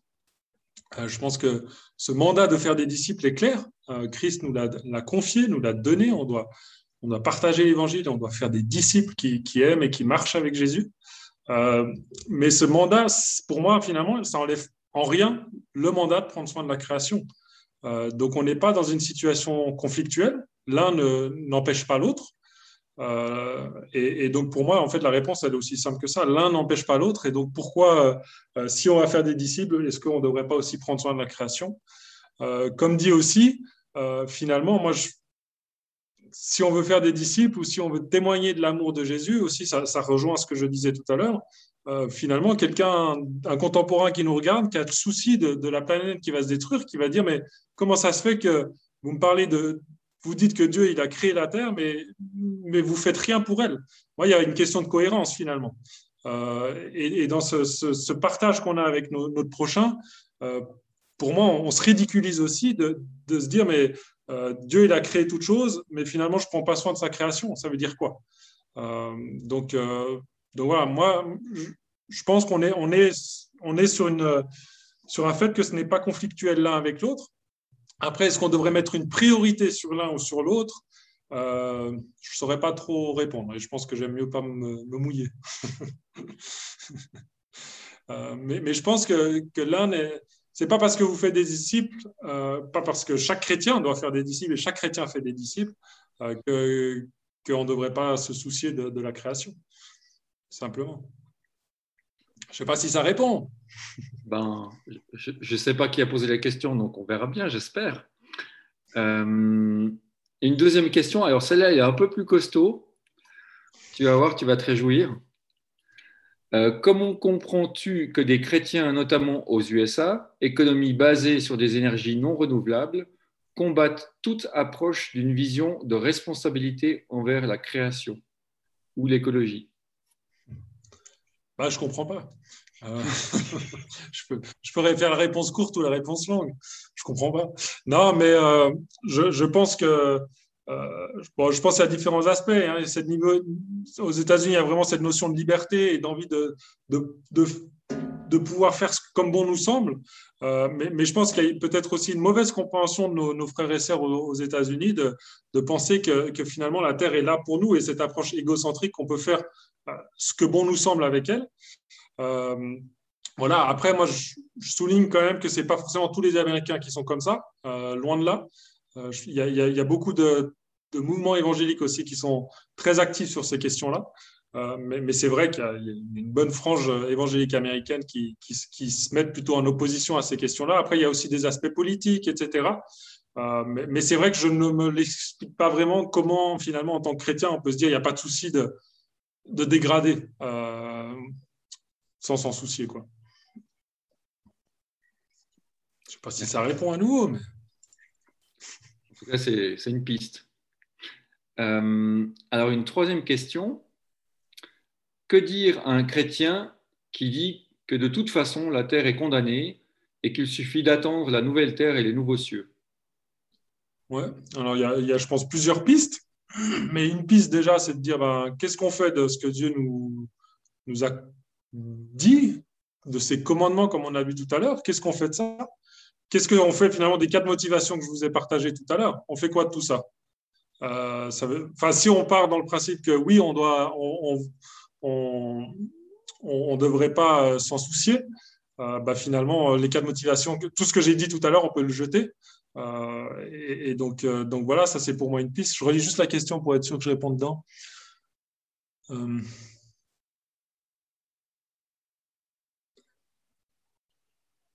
je pense que ce mandat de faire des disciples est clair. Christ nous l'a confié, nous l'a donné. On doit, on doit partager l'évangile, on doit faire des disciples qui, aiment et qui marchent avec Jésus. mais ce mandat, pour moi, finalement, ça enlève en rien le mandat de prendre soin de la création. Euh, donc on n'est pas dans une situation conflictuelle, l'un n'empêche pas l'autre. Euh, et, donc pour moi, en fait, la réponse, elle est aussi simple que ça. L'un n'empêche pas l'autre. Et donc pourquoi, euh, si on va faire des disciples, est-ce qu'on ne devrait pas aussi prendre soin de la création? Comme dit aussi, finalement, moi, si on veut faire des disciples ou si on veut témoigner de l'amour de Jésus, aussi, ça, rejoint ce que je disais tout à l'heure. Euh, finalement, quelqu'un, un contemporain qui nous regarde, qui a le souci de, la planète qui va se détruire, qui va dire Mais comment ça se fait que vous me parlez de. Vous dites que Dieu, il a créé la terre, mais, mais vous faites rien pour elle. Moi, il y a une question de cohérence, finalement. Euh, et, dans ce, partage qu'on a avec notre prochain, euh, pour moi, on, se ridiculise aussi de, se dire Mais euh, Dieu, il a créé toute chose, mais finalement, je prends pas soin de sa création. Ça veut dire quoi? Donc, donc voilà, moi, je, pense qu'on est, on est, on est sur, une, sur un fait que ce n'est pas conflictuel l'un avec l'autre. Après, est-ce qu'on devrait mettre une priorité sur l'un ou sur l'autre? Je ne saurais pas trop répondre et je pense que j'aime mieux pas me, mouiller. mais, mais, je pense que, que l'un est c'est pas parce que vous faites des disciples, euh, pas parce que chaque chrétien doit faire des disciples et chaque chrétien fait des disciples, euh, qu'on ne devrait pas se soucier de, la création, simplement. Je ne sais pas si ça répond. Ben, je ne sais pas qui a posé la question, donc on verra bien, j'espère. Euh, une deuxième question, alors celle-là est un peu plus costaud. Tu vas voir, tu vas te réjouir. Euh, comment comprends-tu que des chrétiens, notamment aux USA, économie basée sur des énergies non renouvelables, combattent toute approche d'une vision de responsabilité envers la création ou l'écologie? Bah, Je ne comprends pas. Euh, je, peux, pourrais faire la réponse courte ou la réponse longue. Je ne comprends pas. Non, mais euh, je, pense que euh, bon, je pense a différents aspects. Hein. aux États-Unis, il y a vraiment cette notion de liberté et d'envie de, de, de, pouvoir faire comme bon nous semble. Euh, mais, je pense qu'il y a peut-être aussi une mauvaise compréhension de nos, frères et sœurs aux, États-Unis de, de, penser que, finalement la Terre est là pour nous et cette approche égocentrique qu'on peut faire euh, ce que bon nous semble avec elle. voilà. Après, moi, je, souligne quand même que c'est pas forcément tous les Américains qui sont comme ça, loin de là. Il y, a, beaucoup de, de mouvements évangéliques aussi qui sont très actifs sur ces questions-là. Euh, mais, c'est vrai qu'il y a une bonne frange évangélique américaine qui, se met plutôt en opposition à ces questions-là. Après, il y a aussi des aspects politiques, etc. Euh, mais, c'est vrai que je ne me l'explique pas vraiment comment, finalement, en tant que chrétien, on peut se dire qu'il n'y a pas de souci de, de dégrader euh, sans s'en soucier. Quoi. Je ne sais pas si ça répond à nouveau, mais... En tout cas, c'est une piste. Euh, alors, une troisième question. Que dire à un chrétien qui dit que de toute façon la terre est condamnée et qu'il suffit d'attendre la nouvelle terre et les nouveaux cieux? Ouais, alors il y, a, je pense, plusieurs pistes. Mais une piste déjà, c'est de dire ben, qu'est-ce qu'on fait de ce que Dieu nous, nous a dit, de ses commandements, comme on a vu tout à l'heure? Qu'est-ce qu'on fait de ça? Qu'est-ce qu'on fait finalement des quatre motivations que je vous ai partagées tout à l'heure? On fait quoi de tout ça? Euh, ça veut, enfin, si on part dans le principe que oui, on doit, on, on, devrait pas euh, s'en soucier, euh, bah, finalement, les cas de motivation, tout ce que j'ai dit tout à l'heure, on peut le jeter. Et, donc, donc voilà, ça c'est pour moi une piste. Je relis juste la question pour être sûr que je réponds dedans.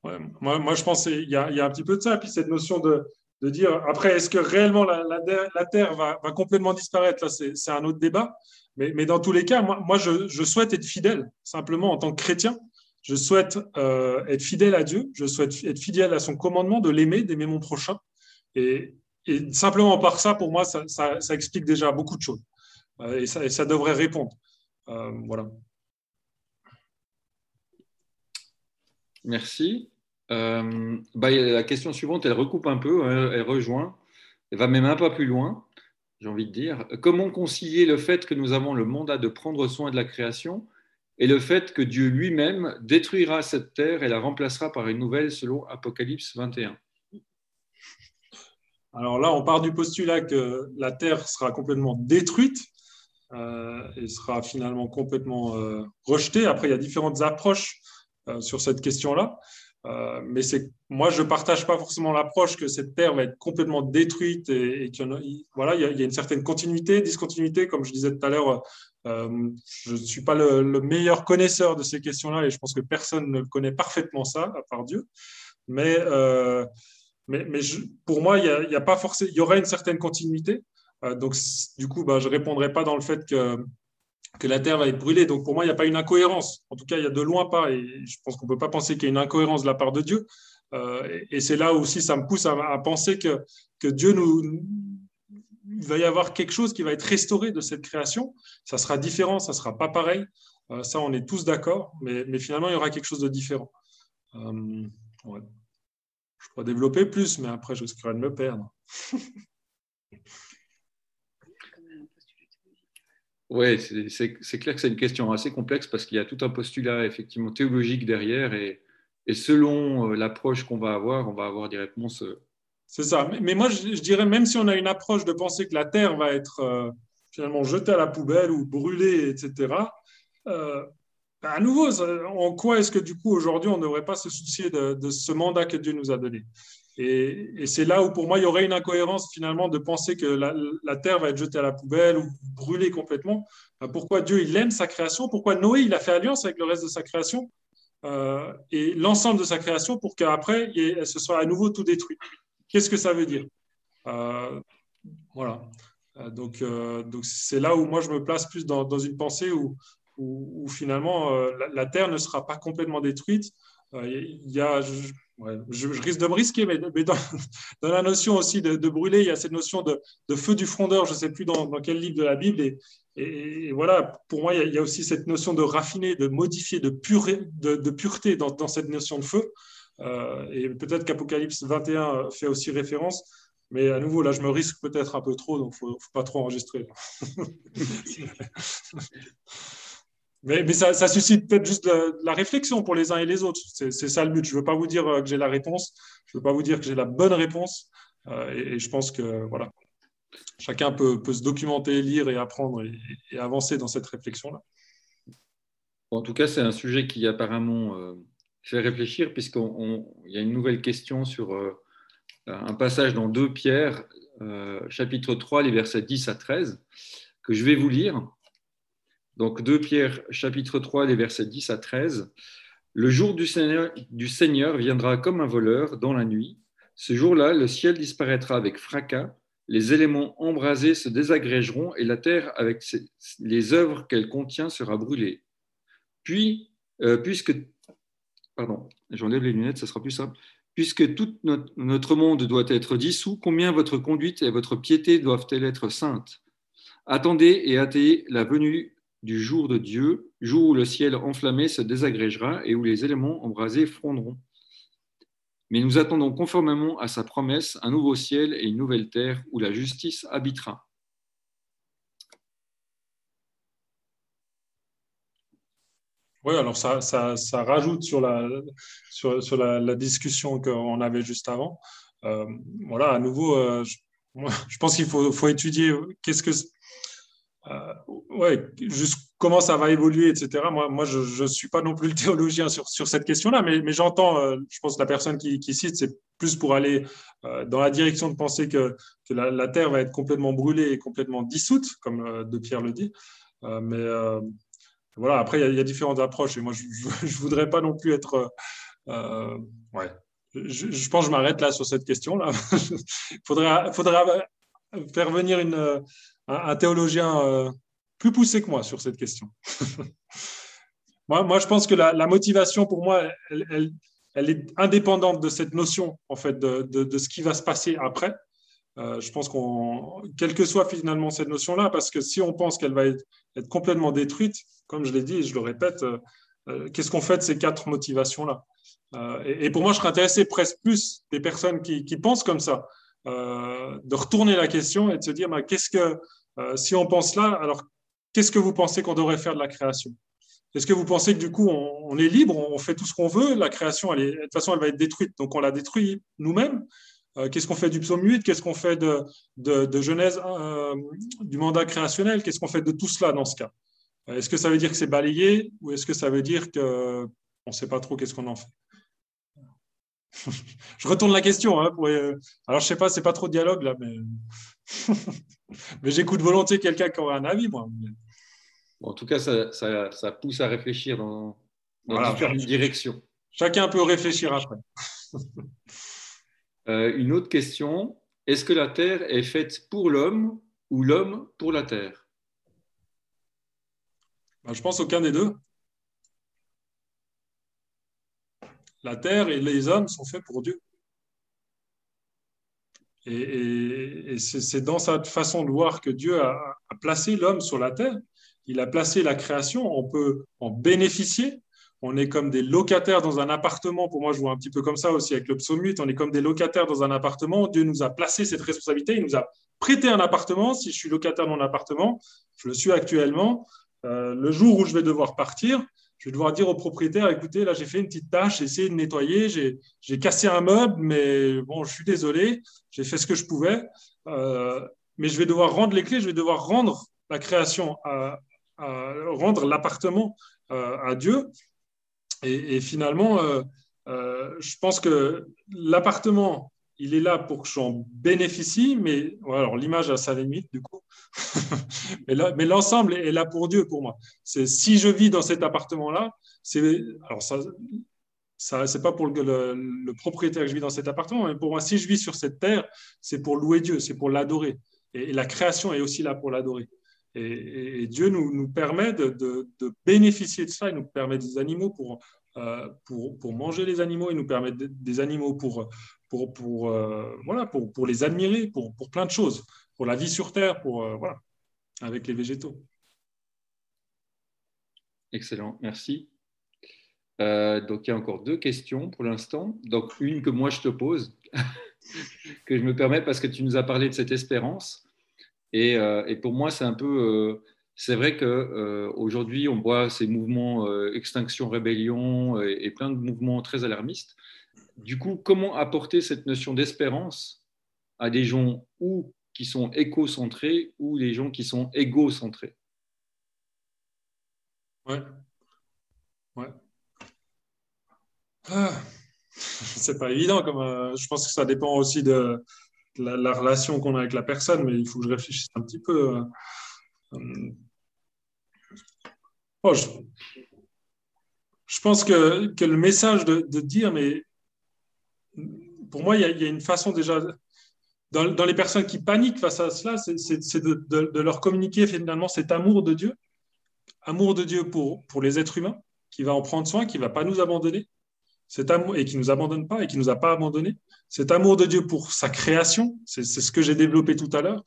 Moi, je pense qu'il y, a un petit peu de ça. Puis cette notion de, de dire après, est-ce que réellement la, la, Terre va, va, complètement disparaître? Là, c'est un autre débat. Mais, dans tous les cas, moi, je, souhaite être fidèle, simplement en tant que chrétien. Je souhaite euh, être fidèle à Dieu, je souhaite être fidèle à son commandement de l'aimer, d'aimer mon prochain. Et, simplement par ça, pour moi, ça, explique déjà beaucoup de choses. Euh, et, ça, devrait répondre. Euh, voilà. Merci. Bah, la question suivante, elle recoupe un peu, hein, elle, rejoint, elle va même un pas plus loin, j'ai envie de dire. Comment concilier le fait que nous avons le mandat de prendre soin de la création et le fait que Dieu lui-même détruira cette terre et la remplacera par une nouvelle selon Apocalypse 21 Alors là, on part du postulat que la terre sera complètement détruite euh, et sera finalement complètement euh, rejetée. Après, il y a différentes approches sur cette question-là. Euh, mais c'est moi, je ne partage pas forcément l'approche que cette terre va être complètement détruite et, qu'il y, voilà, il y, a, une certaine continuité, discontinuité, comme je disais tout à l'heure. Euh, je ne suis pas le, meilleur connaisseur de ces questions-là et je pense que personne ne connaît parfaitement ça, à part Dieu. Mais, euh, mais, pour moi, il y, a, pas forcément, il y aurait une certaine continuité. donc, du coup, bah, je ne répondrai pas dans le fait que, que la Terre va être brûlée. Donc, pour moi, il n'y a pas une incohérence. En tout cas, il y a de loin pas. Et je pense qu'on ne peut pas penser qu'il y ait une incohérence de la part de Dieu. et c'est là aussi, ça me pousse à, penser que, Dieu nous, va y avoir quelque chose qui va être restauré de cette création. Ça sera différent, ça ne sera pas pareil. Euh, ça, on est tous d'accord, mais, finalement, il y aura quelque chose de différent. Euh, je pourrais développer plus, mais après, je risquerais de me perdre. oui, c'est clair que c'est une question assez complexe parce qu'il y a tout un postulat effectivement théologique derrière et, selon euh, l'approche qu'on va avoir, on va avoir des réponses c'est ça. Mais, moi, je, dirais, même si on a une approche de penser que la Terre va être euh, finalement jetée à la poubelle ou brûlée, etc., euh, ben, à nouveau, en quoi est-ce que du coup, aujourd'hui, on ne devrait pas se soucier de, ce mandat que Dieu nous a donné? Et, c'est là où, pour moi, il y aurait une incohérence finalement de penser que la, Terre va être jetée à la poubelle ou brûlée complètement. Pourquoi Dieu, il aime sa création? Pourquoi Noé, il a fait alliance avec le reste de sa création euh, et l'ensemble de sa création pour qu'après, ce soit à nouveau tout détruit Qu'est-ce que ça veut dire? Euh, Voilà. Euh, donc, donc c'est là où moi je me place plus dans, une pensée où, où, finalement la, Terre ne sera pas complètement détruite. Il y a, risque de me risquer, mais, dans, la notion aussi de, brûler, il y a cette notion de, feu du frondeur, je ne sais plus dans, quel livre de la Bible. Et, voilà, pour moi, il y, a, aussi cette notion de raffiner, de modifier, de, pureté dans, dans, cette notion de feu. Euh, et peut-être qu'Apocalypse 21 fait aussi référence. Mais à nouveau, là, je me risque peut-être un peu trop, donc il ne faut pas trop enregistrer. mais, ça, suscite peut-être juste la, réflexion pour les uns et les autres. C'est ça le but. Je ne veux pas vous dire euh, que j'ai la réponse. Je ne veux pas vous dire que j'ai la bonne réponse. Euh, et, je pense que voilà, chacun peut, se documenter, lire et apprendre et, avancer dans cette réflexion-là. En tout cas, c'est un sujet qui apparemment fait réfléchir, puisqu'il y a une nouvelle question sur euh, un passage dans 2 Pierre, euh, chapitre 3, les versets 10 à 13, que je vais vous lire. Donc 2 Pierre, chapitre 3, les versets 10 à 13. Le jour du Seigneur, viendra comme un voleur dans la nuit. Ce jour-là, le ciel disparaîtra avec fracas, les éléments embrasés se désagrégeront et la terre, avec les œuvres qu'elle contient, sera brûlée. Puis, euh, puisque pardon, j'enlève les lunettes, ça sera plus simple. Puisque tout notre monde doit être dissous, combien votre conduite et votre piété doivent-elles être saintes? Attendez et hâtez la venue du jour de Dieu, jour où le ciel enflammé se désagrégera et où les éléments embrasés fondront. Mais nous attendons conformément à sa promesse un nouveau ciel et une nouvelle terre où la justice habitera. Oui, alors ça, ça, ça, rajoute sur la, sur, sur la, discussion qu'on avait juste avant. Euh, voilà, à nouveau, euh, je, je, pense qu'il faut, faut, étudier qu'est-ce que. Euh, ouais, juste comment ça va évoluer, etc. Moi, moi je ne suis pas non plus le théologien sur, sur cette question-là, mais, mais j'entends, euh, je pense que la personne qui, qui cite, c'est plus pour aller dans la direction de penser que, que la, la, Terre va être complètement brûlée et complètement dissoute, comme De Pierre le dit. mais voilà, après, il y, a différentes approches et moi, je ne voudrais pas non plus être. Euh, ouais. Je, pense que je m'arrête là sur cette question-là. Il faudrait, faire venir une, un, théologien euh, plus poussé que moi sur cette question. moi, je pense que la, motivation, pour moi, elle, est indépendante de cette notion, en fait, de, ce qui va se passer après. Euh, je pense qu'on, quelle que soit finalement cette notion-là, parce que si on pense qu'elle va être, complètement détruite, comme je l'ai dit et je le répète, euh, qu'est-ce qu'on fait de ces quatre motivations-là? Et, pour moi, je serais intéressé presque plus des personnes qui, pensent comme ça, de retourner la question et de se dire, qu'est-ce que, si on pense là, alors qu'est-ce que vous pensez qu'on devrait faire de la création? Est-ce que vous pensez que du coup, on, est libre, on fait tout ce qu'on veut, la création, de toute façon, elle va être détruite, donc on la détruit nous-mêmes. Euh, qu'est-ce qu'on fait du psaume 8 Qu'est-ce qu'on fait de, de, Genèse, euh, du mandat créationnel? Qu'est-ce qu'on fait de tout cela dans ce cas? Euh, Est-ce que ça veut dire que c'est balayé ou est-ce que ça veut dire qu'on ne sait pas trop qu'est-ce qu'on en fait? Je retourne la question. Hein, pour, alors, je ne sais pas, c'est pas trop de dialogue là, mais, mais j'écoute volontiers quelqu'un qui aurait un avis, moi. en tout cas, ça, ça, pousse à réfléchir dans, dans différentes directions. Chacun peut réfléchir après. Euh, une autre question, est-ce que la Terre est faite pour l'homme ou l'homme pour la terre? Bah, Je pense aucun des deux. La terre et les hommes sont faits pour Dieu. Et, c'est dans sa façon de voir que Dieu a, placé l'homme sur la terre. Il a placé la création. On peut en bénéficier. On est comme des locataires dans un appartement. Pour moi, je vois un petit peu comme ça aussi avec le psaume 8. On est comme des locataires dans un appartement. Dieu nous a placé cette responsabilité. Il nous a prêté un appartement. Si je suis locataire dans mon appartement, je le suis actuellement. Euh, le jour où je vais devoir partir, je vais devoir dire au propriétaire, écoutez, là j'ai fait une petite tâche, j'ai essayé de nettoyer, j'ai cassé un meuble, mais bon, je suis désolé, j'ai fait ce que je pouvais, euh, mais je vais devoir rendre les clés, je vais devoir rendre la création, rendre l'appartement euh, à Dieu. Et, finalement, euh, je pense que l'appartement, il est là pour que j'en bénéficie, mais alors l'image a sa limite du coup. mais l'ensemble est là pour Dieu pour moi. Si je vis dans cet appartement-là, c'est alors ça, ça c'est pas pour le, propriétaire que je vis dans cet appartement, mais pour moi, si je vis sur cette terre, c'est pour louer Dieu, c'est pour l'adorer. Et, la création est aussi là pour l'adorer. Et, Dieu nous, nous permet de, de, bénéficier de ça. Il nous permet des animaux pour, euh, pour, pour, manger les animaux, il nous permet des animaux pour, pour, euh, voilà, pour, pour, les admirer, pour, pour plein de choses, pour la vie sur Terre, pour, euh, voilà, avec les végétaux. Excellent, merci. donc il y a encore deux questions pour l'instant. Donc une que moi je te pose, que je me permets parce que tu nous as parlé de cette espérance. Et, et pour moi c'est un peu c'est vrai qu'aujourd'hui, euh, on voit ces mouvements euh, extinction, rébellion et, plein de mouvements très alarmistes. Du coup, comment apporter cette notion d'espérance à des gens ou qui sont éco-centrés ou des gens qui sont égocentrés? Ouais. Ouais. Ah. C'est pas évident. Comme, euh, je pense que ça dépend aussi de, la, relation qu'on a avec la personne, mais il faut que je réfléchisse un petit peu. Oh, je, pense que, le message de, dire, mais pour moi, il y, a, une façon déjà, dans, les personnes qui paniquent face à cela, c'est de, leur communiquer finalement cet amour de Dieu, amour de Dieu pour, pour les êtres humains, qui va en prendre soin, qui ne va pas nous abandonner, cet amour, et qui ne nous abandonne pas et qui ne nous a pas abandonnés, cet amour de Dieu pour sa création, c'est ce que j'ai développé tout à l'heure,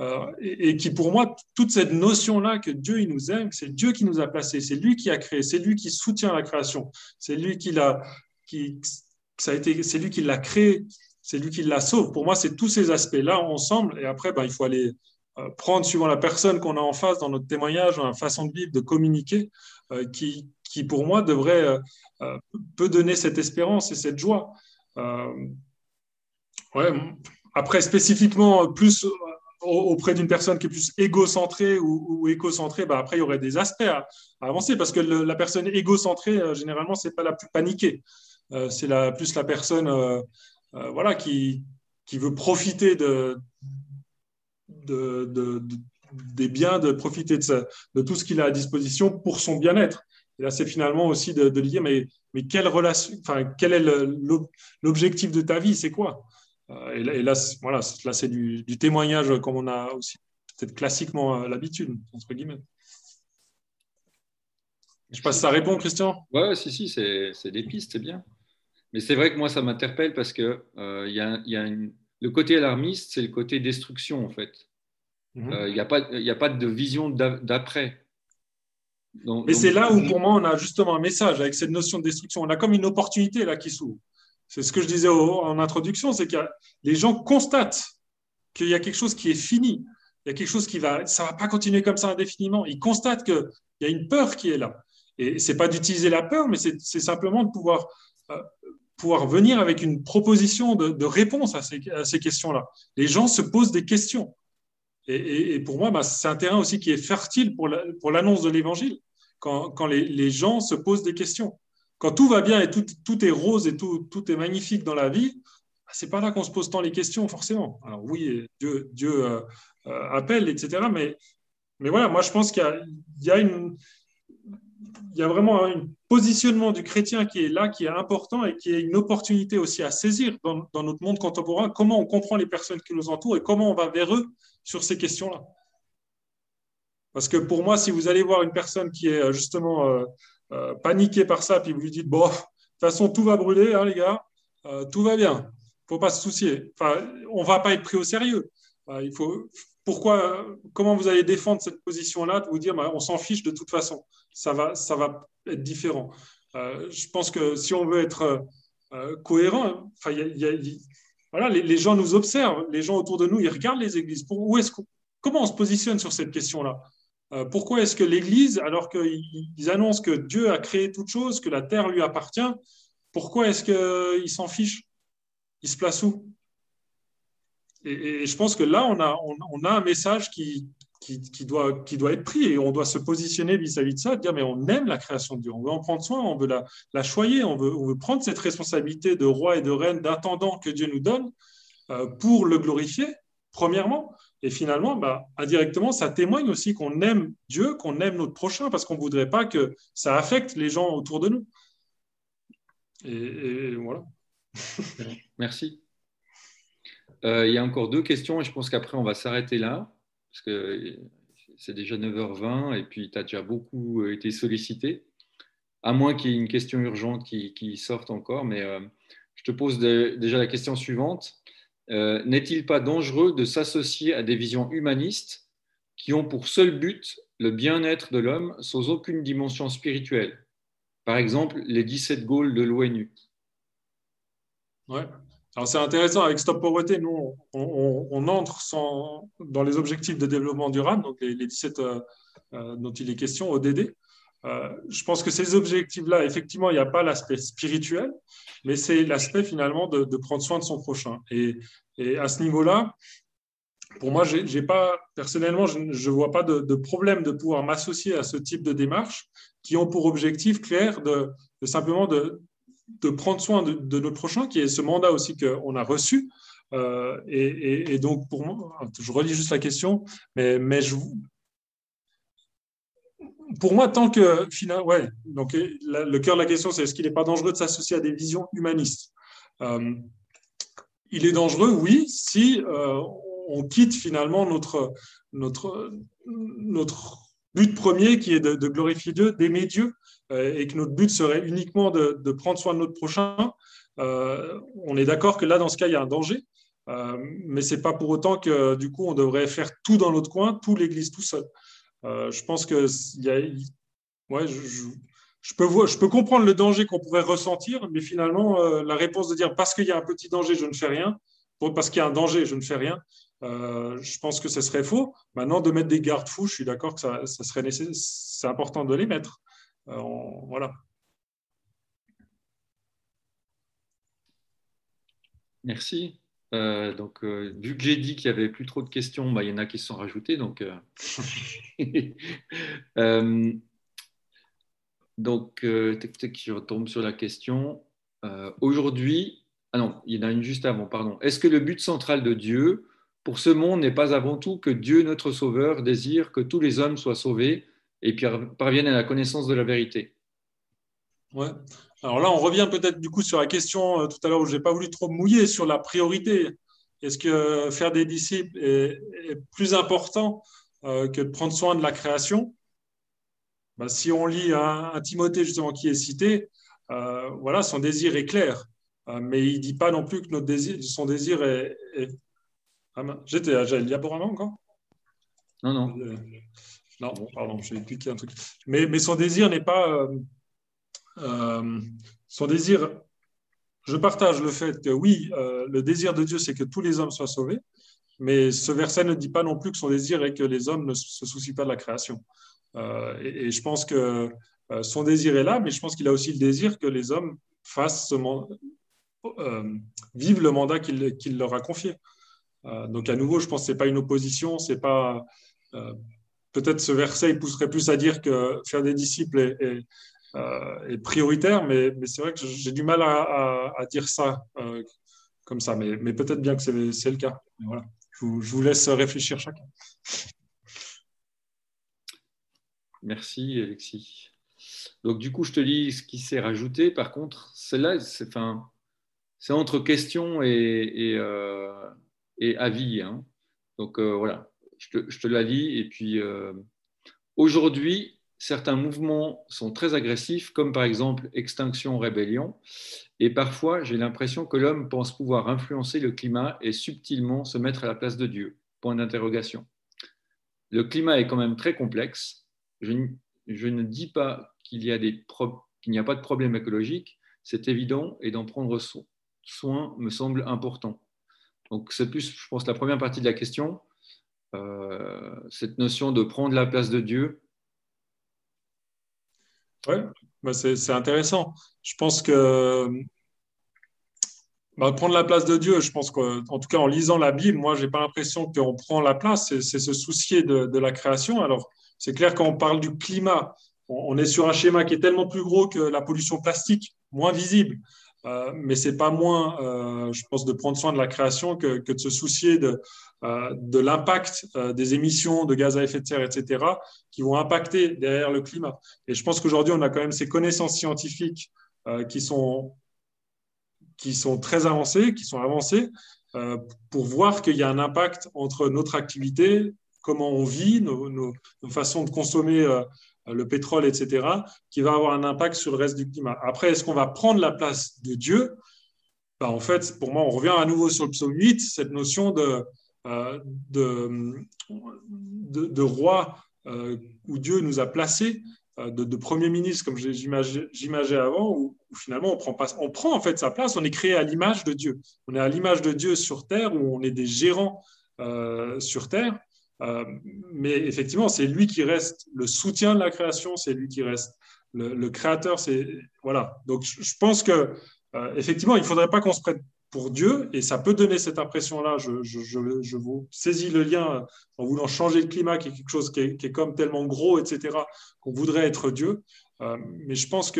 euh, et, qui, pour moi, toute cette notion-là que Dieu il nous aime, c'est Dieu qui nous a placés, c'est lui qui a créé, c'est lui qui soutient la création, c'est lui qui l'a, qui, ça a été, c'est lui qui l'a créé, c'est lui qui la sauve. Pour moi, c'est tous ces aspects-là ensemble. Et après, ben, il faut aller euh, prendre suivant la personne qu'on a en face dans notre témoignage, dans la façon de vivre, de communiquer, euh, qui, qui, pour moi, devrait, peut donner cette espérance et cette joie. ouais. Après, spécifiquement, plus auprès d'une personne qui est plus égocentrée ou, ou écocentrée, bah après, il y aurait des aspects à, avancer parce que la personne égocentrée, euh, généralement, c'est pas la plus paniquée. Euh, c'est la, plus la personne euh, voilà, qui, qui veut profiter de, de, des biens, de profiter de, tout ce qu'il a à disposition pour son bien-être. Et là, c'est finalement aussi de, de dire, mais, mais quelle relation, enfin, quel est l'objectif de ta vie? C'est quoi? Euh, et là, voilà, là c'est du, témoignage comme on a aussi peut-être classiquement euh, l'habitude, entre guillemets. Je sais pas si ça répond, Christian. Oui, si, si, c'est des pistes, c'est bien. Mais c'est vrai que moi, ça m'interpelle parce que euh, y a, y a le côté alarmiste, c'est le côté destruction, en fait. Mhm. Il n'y a, pas, a pas de vision d'après. Mais c'est là où, pour moi, on a justement un message avec cette notion de destruction. On a comme une opportunité là qui s'ouvre. C'est ce que je disais en introduction, c'est que les gens constatent qu'il y a quelque chose qui est fini. Il y a quelque chose qui va, ça va pas continuer comme ça indéfiniment. Ils constatent qu'il y a une peur qui est là. Et c'est pas d'utiliser la peur, mais c'est simplement de pouvoir, euh, pouvoir venir avec une proposition de, réponse à ces, questions-là. Les gens se posent des questions. Et, pour moi, bah, c'est un terrain aussi qui est fertile pour l'annonce de l'évangile, quand, les, gens se posent des questions quand tout va bien et tout, est rose et tout, est magnifique dans la vie, bah, c'est pas là qu'on se pose tant les questions, forcément. Alors oui, Dieu, Dieu euh, euh, appelle, etc. Mais, mais voilà, moi je pense qu'il y, a, une. Il y a vraiment un positionnement du chrétien qui est là, qui est important et qui est une opportunité aussi à saisir dans, notre monde contemporain. Comment on comprend les personnes qui nous entourent et comment on va vers eux sur ces questions-là. Parce que pour moi, si vous allez voir une personne qui est justement euh, euh, paniquée par ça, puis vous lui dites, bon, de toute façon, tout va brûler, hein, les gars, euh, tout va bien, il ne faut pas se soucier. Enfin, on ne va pas être pris au sérieux. il faut, pourquoi, comment vous allez défendre cette position-là, de vous dire, bah, on s'en fiche de toute façon, ça va, ça va être différent. je pense que si on veut être cohérent, voilà, les, gens nous observent, les gens autour de nous, ils regardent les églises. Où est-ce comment on se positionne sur cette question-là? Euh, pourquoi est-ce que l'Église, alors qu'ils annoncent que Dieu a créé toute chose, que la terre lui appartient, pourquoi est-ce qu'ils s'en fichent? Ils se placent où? Et, je pense que là, on a, on, a un message qui, qui, doit, qui doit être pris et on doit se positionner vis-à-vis de ça, dire mais on aime la création de Dieu, on veut en prendre soin, on veut la, choyer, on veut, on veut, prendre cette responsabilité de roi et de reine, d'intendant que Dieu nous donne euh, pour le glorifier, premièrement, et finalement, bah, indirectement, ça témoigne aussi qu'on aime Dieu, qu'on aime notre prochain, parce qu'on ne voudrait pas que ça affecte les gens autour de nous. Et, voilà. Merci. Euh, il y a encore deux questions et je pense qu'après, on va s'arrêter là, parce que c'est déjà 9h20 et puis tu as déjà beaucoup été sollicité, à moins qu'il y ait une question urgente qui, sorte encore, mais euh, je te pose déjà la question suivante. Euh, n'est-il pas dangereux de s'associer à des visions humanistes qui ont pour seul but le bien-être de l'homme sans aucune dimension spirituelle? Par exemple, les 17 goals de l'ONU. Ouais. Alors c'est intéressant, avec Stop Pauvreté, nous, on, entre dans les objectifs de développement durable, donc les, 17 euh, euh, dont il est question, ODD. Euh, je pense que ces objectifs-là, effectivement, il n'y a pas l'aspect spirituel, mais c'est l'aspect finalement de, prendre soin de son prochain. Et, à ce niveau-là, pour moi, j'ai pas, personnellement, je ne vois pas de, problème de pouvoir m'associer à ce type de démarches qui ont pour objectif clair de, simplement de, prendre soin de, notre prochain, qui est ce mandat aussi qu'on a reçu. Euh, et, donc, pour moi, je relis juste la question, mais, mais je, pour moi, tant que ouais, donc le cœur de la question, c'est est-ce qu'il n'est pas dangereux de s'associer à des visions humanistes? Euh, Il est dangereux, oui, si euh, on quitte finalement notre, notre, notre but premier qui est de, glorifier Dieu, d'aimer Dieu, et que notre but serait uniquement de, prendre soin de notre prochain. on est d'accord que là, dans ce cas, il y a un danger. mais ce n'est pas pour autant que du coup on devrait faire tout dans notre coin, tout l'Église tout seul. Euh, je pense que y a, ouais, je, je, peux voir, je peux comprendre le danger qu'on pourrait ressentir, mais finalement, euh, la réponse de dire parce qu'il y a un petit danger, je ne fais rien, parce qu'il y a un danger, je ne fais rien, euh, je pense que ce serait faux. Maintenant, de mettre des garde-fous, je suis d'accord que ça, ça serait c'est important de les mettre. Voilà. Merci. Euh, donc, euh, vu que j'ai dit qu'il n'y avait plus trop de questions, bah, il y en a qui se sont rajoutées. Donc, euh, donc je retombe sur la question. Aujourd'hui, ah non, il y en a une juste avant, pardon. Est-ce que le but central de Dieu pour ce monde n'est pas avant tout que Dieu, notre Sauveur, désire que tous les hommes soient sauvés et parviennent à la connaissance de la vérité Ouais. Alors là, on revient peut-être du coup sur la question euh, tout à l'heure où je n'ai pas voulu trop mouiller sur la priorité. Est-ce que faire des disciples est, plus important euh, que de prendre soin de la création? Ben, Si on lit un, Timothée justement qui est cité, euh, voilà, son désir est clair, mais il ne dit pas non plus que notre désir, son désir est. Ah, J'étais à Diaborama encore? Non, non. Non, pardon, j'ai cliqué un truc. Mais, son désir n'est pas euh, son désir, je partage le fait que oui, euh, le désir de Dieu, c'est que tous les hommes soient sauvés, mais ce verset ne dit pas non plus que son désir est que les hommes ne se soucient pas de la création. Euh, et, je pense que son désir est là, mais je pense qu'il a aussi le désir que les hommes fassent vivent le mandat qu'il leur a confié. donc à nouveau, je pense que ce n'est pas une opposition, c'est pas peut-être ce verset il pousserait plus à dire que faire des disciples est, euh, prioritaire, mais, c'est vrai que j'ai du mal à, dire ça euh, comme ça, mais, peut-être bien que c'est le cas. Voilà. Je vous, laisse réfléchir chacun. Merci Alexis. Donc, du coup, je te lis ce qui s'est rajouté. Par contre, celle-là, c'est entre question euh, et avis. Hein. Donc, voilà, je te, je te, la lis. Et puis, euh, aujourd'hui, certains mouvements sont très agressifs, comme par exemple Extinction Rébellion. Et parfois, j'ai l'impression que l'homme pense pouvoir influencer le climat et subtilement se mettre à la place de Dieu. Point d'interrogation. Le climat est quand même très complexe. Je, ne dis pas qu'il n'y a, pas de problème écologique, c'est évident, et d'en prendre soin me semble important. Donc c'est plus, je pense, la première partie de la question, cette notion de prendre la place de Dieu oui, bah, c'est intéressant. Je pense que bah, prendre la place de Dieu, je pense qu'en tout cas en lisant la Bible, moi, je n'ai pas l'impression qu'on prend la place, c'est se soucier de, la création. Alors, c'est clair quand on parle du climat, on, est sur un schéma qui est tellement plus gros que la pollution plastique, moins visible. Euh, mais c'est pas moins, euh, je pense, de prendre soin de la création que, de se soucier de, euh, de l'impact euh, des émissions de gaz à effet de serre, etc., qui vont impacter derrière le climat. Et je pense qu'aujourd'hui, on a quand même ces connaissances scientifiques qui, sont, qui sont très avancées, qui sont avancées, pour voir qu'il y a un impact entre notre activité, comment on vit, nos, façons de consommer le pétrole, etc., qui va avoir un impact sur le reste du climat. Après, est-ce qu'on va prendre la place de Dieu? Ben, En fait, pour moi, on revient à nouveau sur le psaume 8, cette notion de euh, de, roi euh, où Dieu nous a placés, euh, de, premier ministre, comme j'imaginais avant, où, finalement on prend, pas, on prend en fait sa place, on est créé à l'image de Dieu. On est à l'image de Dieu sur Terre, où on est des gérants sur Terre. Mais effectivement, c'est lui qui reste le soutien de la création, c'est lui qui reste le, créateur. C'est voilà. Donc, je, pense que effectivement, il ne faudrait pas qu'on se prête pour Dieu, et ça peut donner cette impression-là. Je, vous saisis le lien en voulant changer le climat, qui est quelque chose qui est, comme tellement gros, etc., qu'on voudrait être Dieu. Euh, mais je pense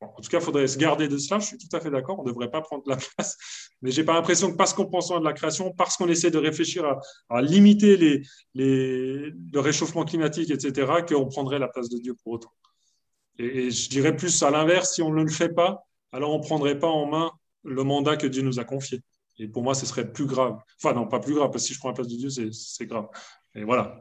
en tout cas, il faudrait se garder de cela. Je suis tout à fait d'accord. On ne devrait pas prendre la place. Mais j'ai pas l'impression que parce qu'on pense soin de la création, parce qu'on essaie de réfléchir à, limiter le réchauffement climatique, etc., qu'on prendrait la place de Dieu pour autant. Et, je dirais plus à l'inverse, si on ne le fait pas, alors on ne prendrait pas en main le mandat que Dieu nous a confié. Et pour moi, ce serait plus grave. Enfin, non, pas plus grave, parce que si je prends la place de Dieu, c'est grave. Et voilà,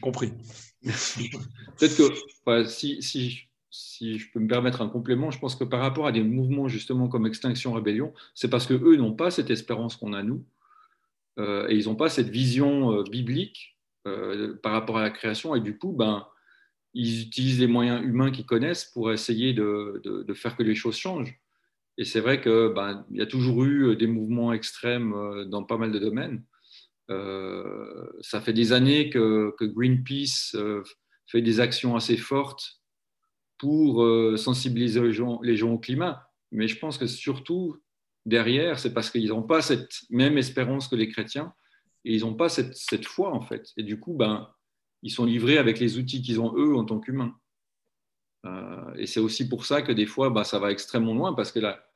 compris. Peut-être que si, si, si, je peux me permettre un complément, je pense que par rapport à des mouvements justement comme Extinction Rébellion, c'est parce qu'eux n'ont pas cette espérance qu'on a nous, euh, et ils n'ont pas cette vision euh, biblique euh, par rapport à la création, et du coup, ben, ils utilisent les moyens humains qu'ils connaissent pour essayer de, de faire que les choses changent. Et c'est vrai qu'il ben, y a toujours eu des mouvements extrêmes dans pas mal de domaines. Ça fait des années que, Greenpeace fait des actions assez fortes pour sensibiliser les gens, au climat. Mais je pense que surtout, derrière, c'est parce qu'ils n'ont pas cette même espérance que les chrétiens et ils n'ont pas cette, foi, en fait. Et du coup, ben, ils sont livrés avec les outils qu'ils ont, eux, en tant qu'humains. Euh, et c'est aussi pour ça que des fois, bah, ça va extrêmement loin, parce que là,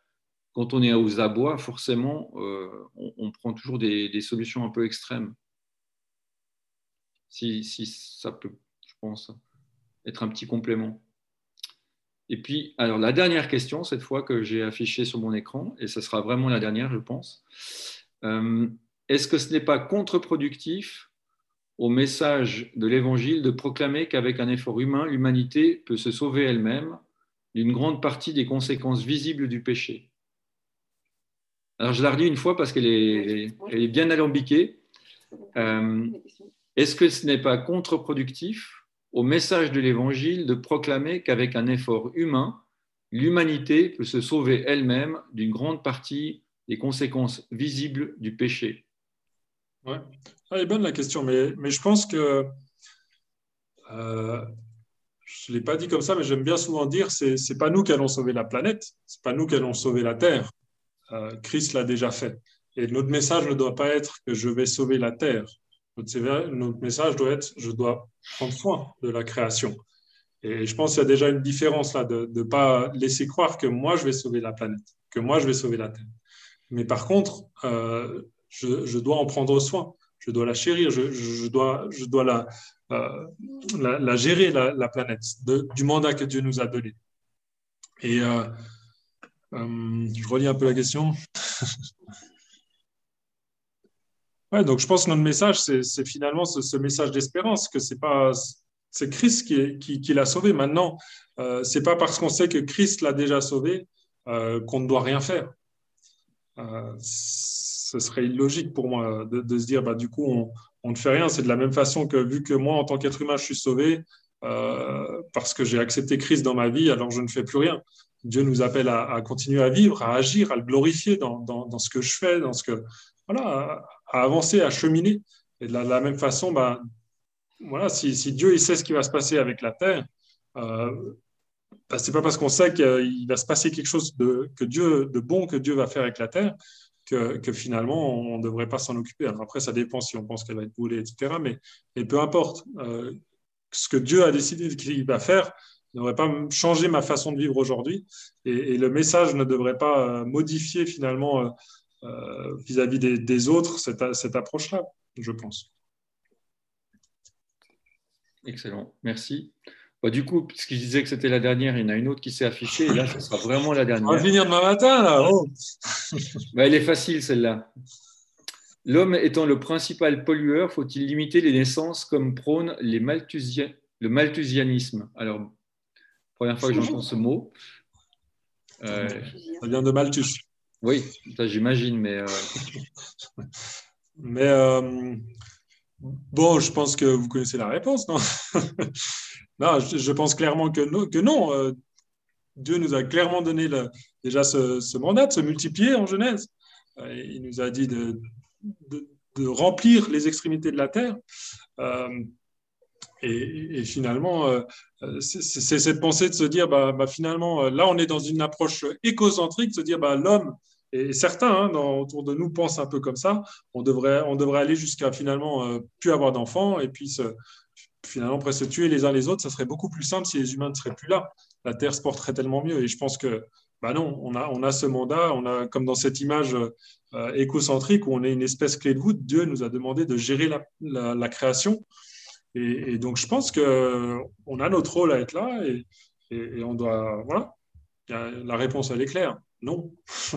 quand on est aux abois, forcément, euh, on, prend toujours des, solutions un peu extrêmes. Si, ça peut, je pense, être un petit complément. Et puis, alors la dernière question, cette fois que j'ai affichée sur mon écran, et ce sera vraiment la dernière, je pense. Euh, est-ce que ce n'est pas contre-productif au message de l'Évangile de proclamer qu'avec un effort humain, l'humanité peut se sauver elle-même d'une grande partie des conséquences visibles du péché? Alors je la redis une fois parce qu'elle est, bien alambiquée. Euh, est-ce que ce n'est pas contre-productif au message de l'Évangile de proclamer qu'avec un effort humain, l'humanité peut se sauver elle-même d'une grande partie des conséquences visibles du péché Ouais. Ah, elle est bonne la question, mais, mais je pense que euh, je ne l'ai pas dit comme ça, mais j'aime bien souvent dire c'est n'est pas nous qui allons sauver la planète, c'est pas nous qui allons sauver la Terre. Euh, Christ l'a déjà fait. Et notre message ne doit pas être que je vais sauver la Terre. Notre, notre message doit être je dois prendre soin de la création. Et je pense qu'il y a déjà une différence là de ne pas laisser croire que moi je vais sauver la planète, que moi je vais sauver la Terre. Mais par contre, euh, je, dois en prendre soin, je dois la chérir, je, dois, je dois la, la, gérer, la, planète, du mandat que Dieu nous a donné. Et je relis un peu la question. donc je pense que notre message, c'est finalement ce, message d'espérance, que c'est pas c'est Christ qui, l'a sauvé. Maintenant, euh, c'est pas parce qu'on sait que Christ l'a déjà sauvé qu'on ne doit rien faire. ce serait illogique pour moi de, se dire, bah, du coup, on, ne fait rien. C'est de la même façon que vu que moi, en tant qu'être humain, je suis sauvé euh, parce que j'ai accepté Christ dans ma vie, alors je ne fais plus rien. Dieu nous appelle à, continuer à vivre, à agir, à le glorifier dans, ce que je fais, dans ce que voilà, à, avancer, à cheminer. Et de la, même façon, ben, voilà, si, Dieu il sait ce qui va se passer avec la terre, euh, ben, c'est pas parce qu'on sait qu'il va se passer quelque chose de, que Dieu, de bon que Dieu va faire avec la terre que, finalement, on ne devrait pas s'en occuper. après, ça dépend si on pense qu'elle va être brûlée, etc. Mais, peu importe. Euh, ce que Dieu a décidé qu'il va faire ne devrait pas changer ma façon de vivre aujourd'hui. Et, le message ne devrait pas euh, modifier finalement euh, vis-à-vis des, autres cette, cette approche-là, je pense. Excellent. Merci. Bah, du coup, puisque je disais que c'était la dernière, il y en a une autre qui s'est affichée, et là, ce sera vraiment la dernière. On va finir demain matin, là. Oh. Bah, elle est facile, celle-là. L'homme étant le principal pollueur, faut-il limiter les naissances comme prône les le malthusianisme? Alors, première fois que j'entends ce mot. Euh, ça vient de Malthus. Oui, j'imagine, mais. Euh, mais euh, bon, je pense que vous connaissez la réponse, non? Non, je, pense clairement que, non. Euh, Dieu nous a clairement donné déjà ce, mandat de se multiplier en Genèse. Il nous a dit de, remplir les extrémités de la terre. Et, finalement, c'est cette pensée de se dire, bah, bah, finalement, là, on est dans une approche écocentrique, de se dire, bah, l'homme, et certains hein, autour de nous pensent un peu comme ça, on devrait, on devrait aller jusqu'à finalement plus avoir d'enfants et puis se, finalement, après se tuer les uns les autres, ça serait beaucoup plus simple si les humains ne seraient plus là. La Terre se porterait tellement mieux. Et je pense que, bah non, on a, on a ce mandat, on a, comme dans cette image euh, écocentrique où on est une espèce clé de voûte, Dieu nous a demandé de gérer la, création. Et, donc, je pense qu'on a notre rôle à être là et on doit. Voilà. La réponse, elle est claire. Non.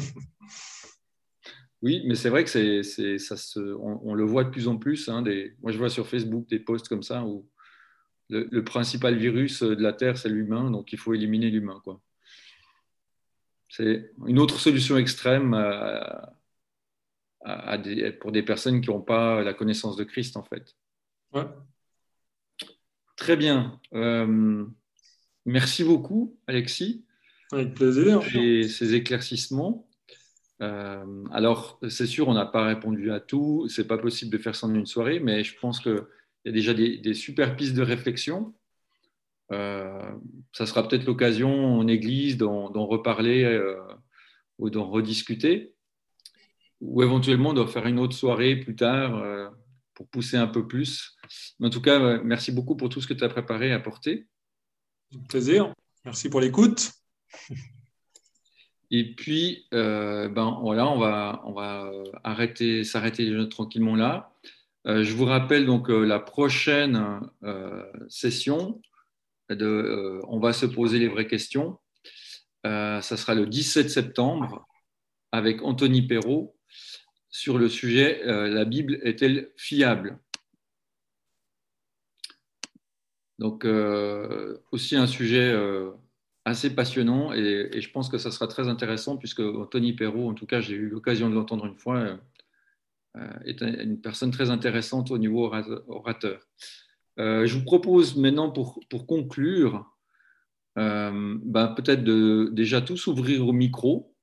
Oui, mais c'est vrai que c'est, ça se, on, le voit de plus en plus. Hein, des, moi, je vois sur Facebook des posts comme ça où le, principal virus de la Terre, c'est l'humain, donc il faut éliminer l'humain. Quoi. C'est une autre solution extrême à, pour des personnes qui n'ont pas la connaissance de Christ, en fait. Très bien. Euh, merci beaucoup, Alexis. Avec plaisir. Et ces éclaircissements. Euh, alors, c'est sûr, on n'a pas répondu à tout. C'est pas possible de faire ça en une soirée, mais je pense qu'il y a déjà des, super pistes de réflexion. Euh, ça sera peut-être l'occasion en église d'en reparler euh, ou d'en rediscuter, ou éventuellement de faire une autre soirée plus tard pour pousser un peu plus. Mais en tout cas, merci beaucoup pour tout ce que tu as préparé et apporté. Plaisir. Merci pour l'écoute. Et puis, euh, ben, voilà, on va, on va euh, arrêter, s'arrêter tranquillement là. Euh, je vous rappelle donc la prochaine session. De, on va se poser les vraies questions. ça sera le 17 septembre avec Anthony Perrault sur le sujet La Bible est-elle fiable? Donc, aussi un sujet assez passionnant et, je pense que ça sera très intéressant puisque Tony Perrault, en tout cas, j'ai eu l'occasion de l'entendre une fois, euh, euh, est une personne très intéressante au niveau orateur. Euh, je vous propose maintenant, pour, pour conclure, ben, peut-être de déjà tous ouvrir au micro.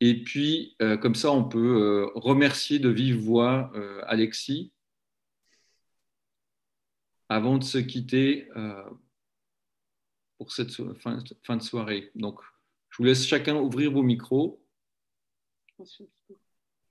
Et puis, comme ça, on peut remercier de vive voix Alexis avant de se quitter pour cette fin, de soirée. Donc, je vous laisse chacun ouvrir vos micros.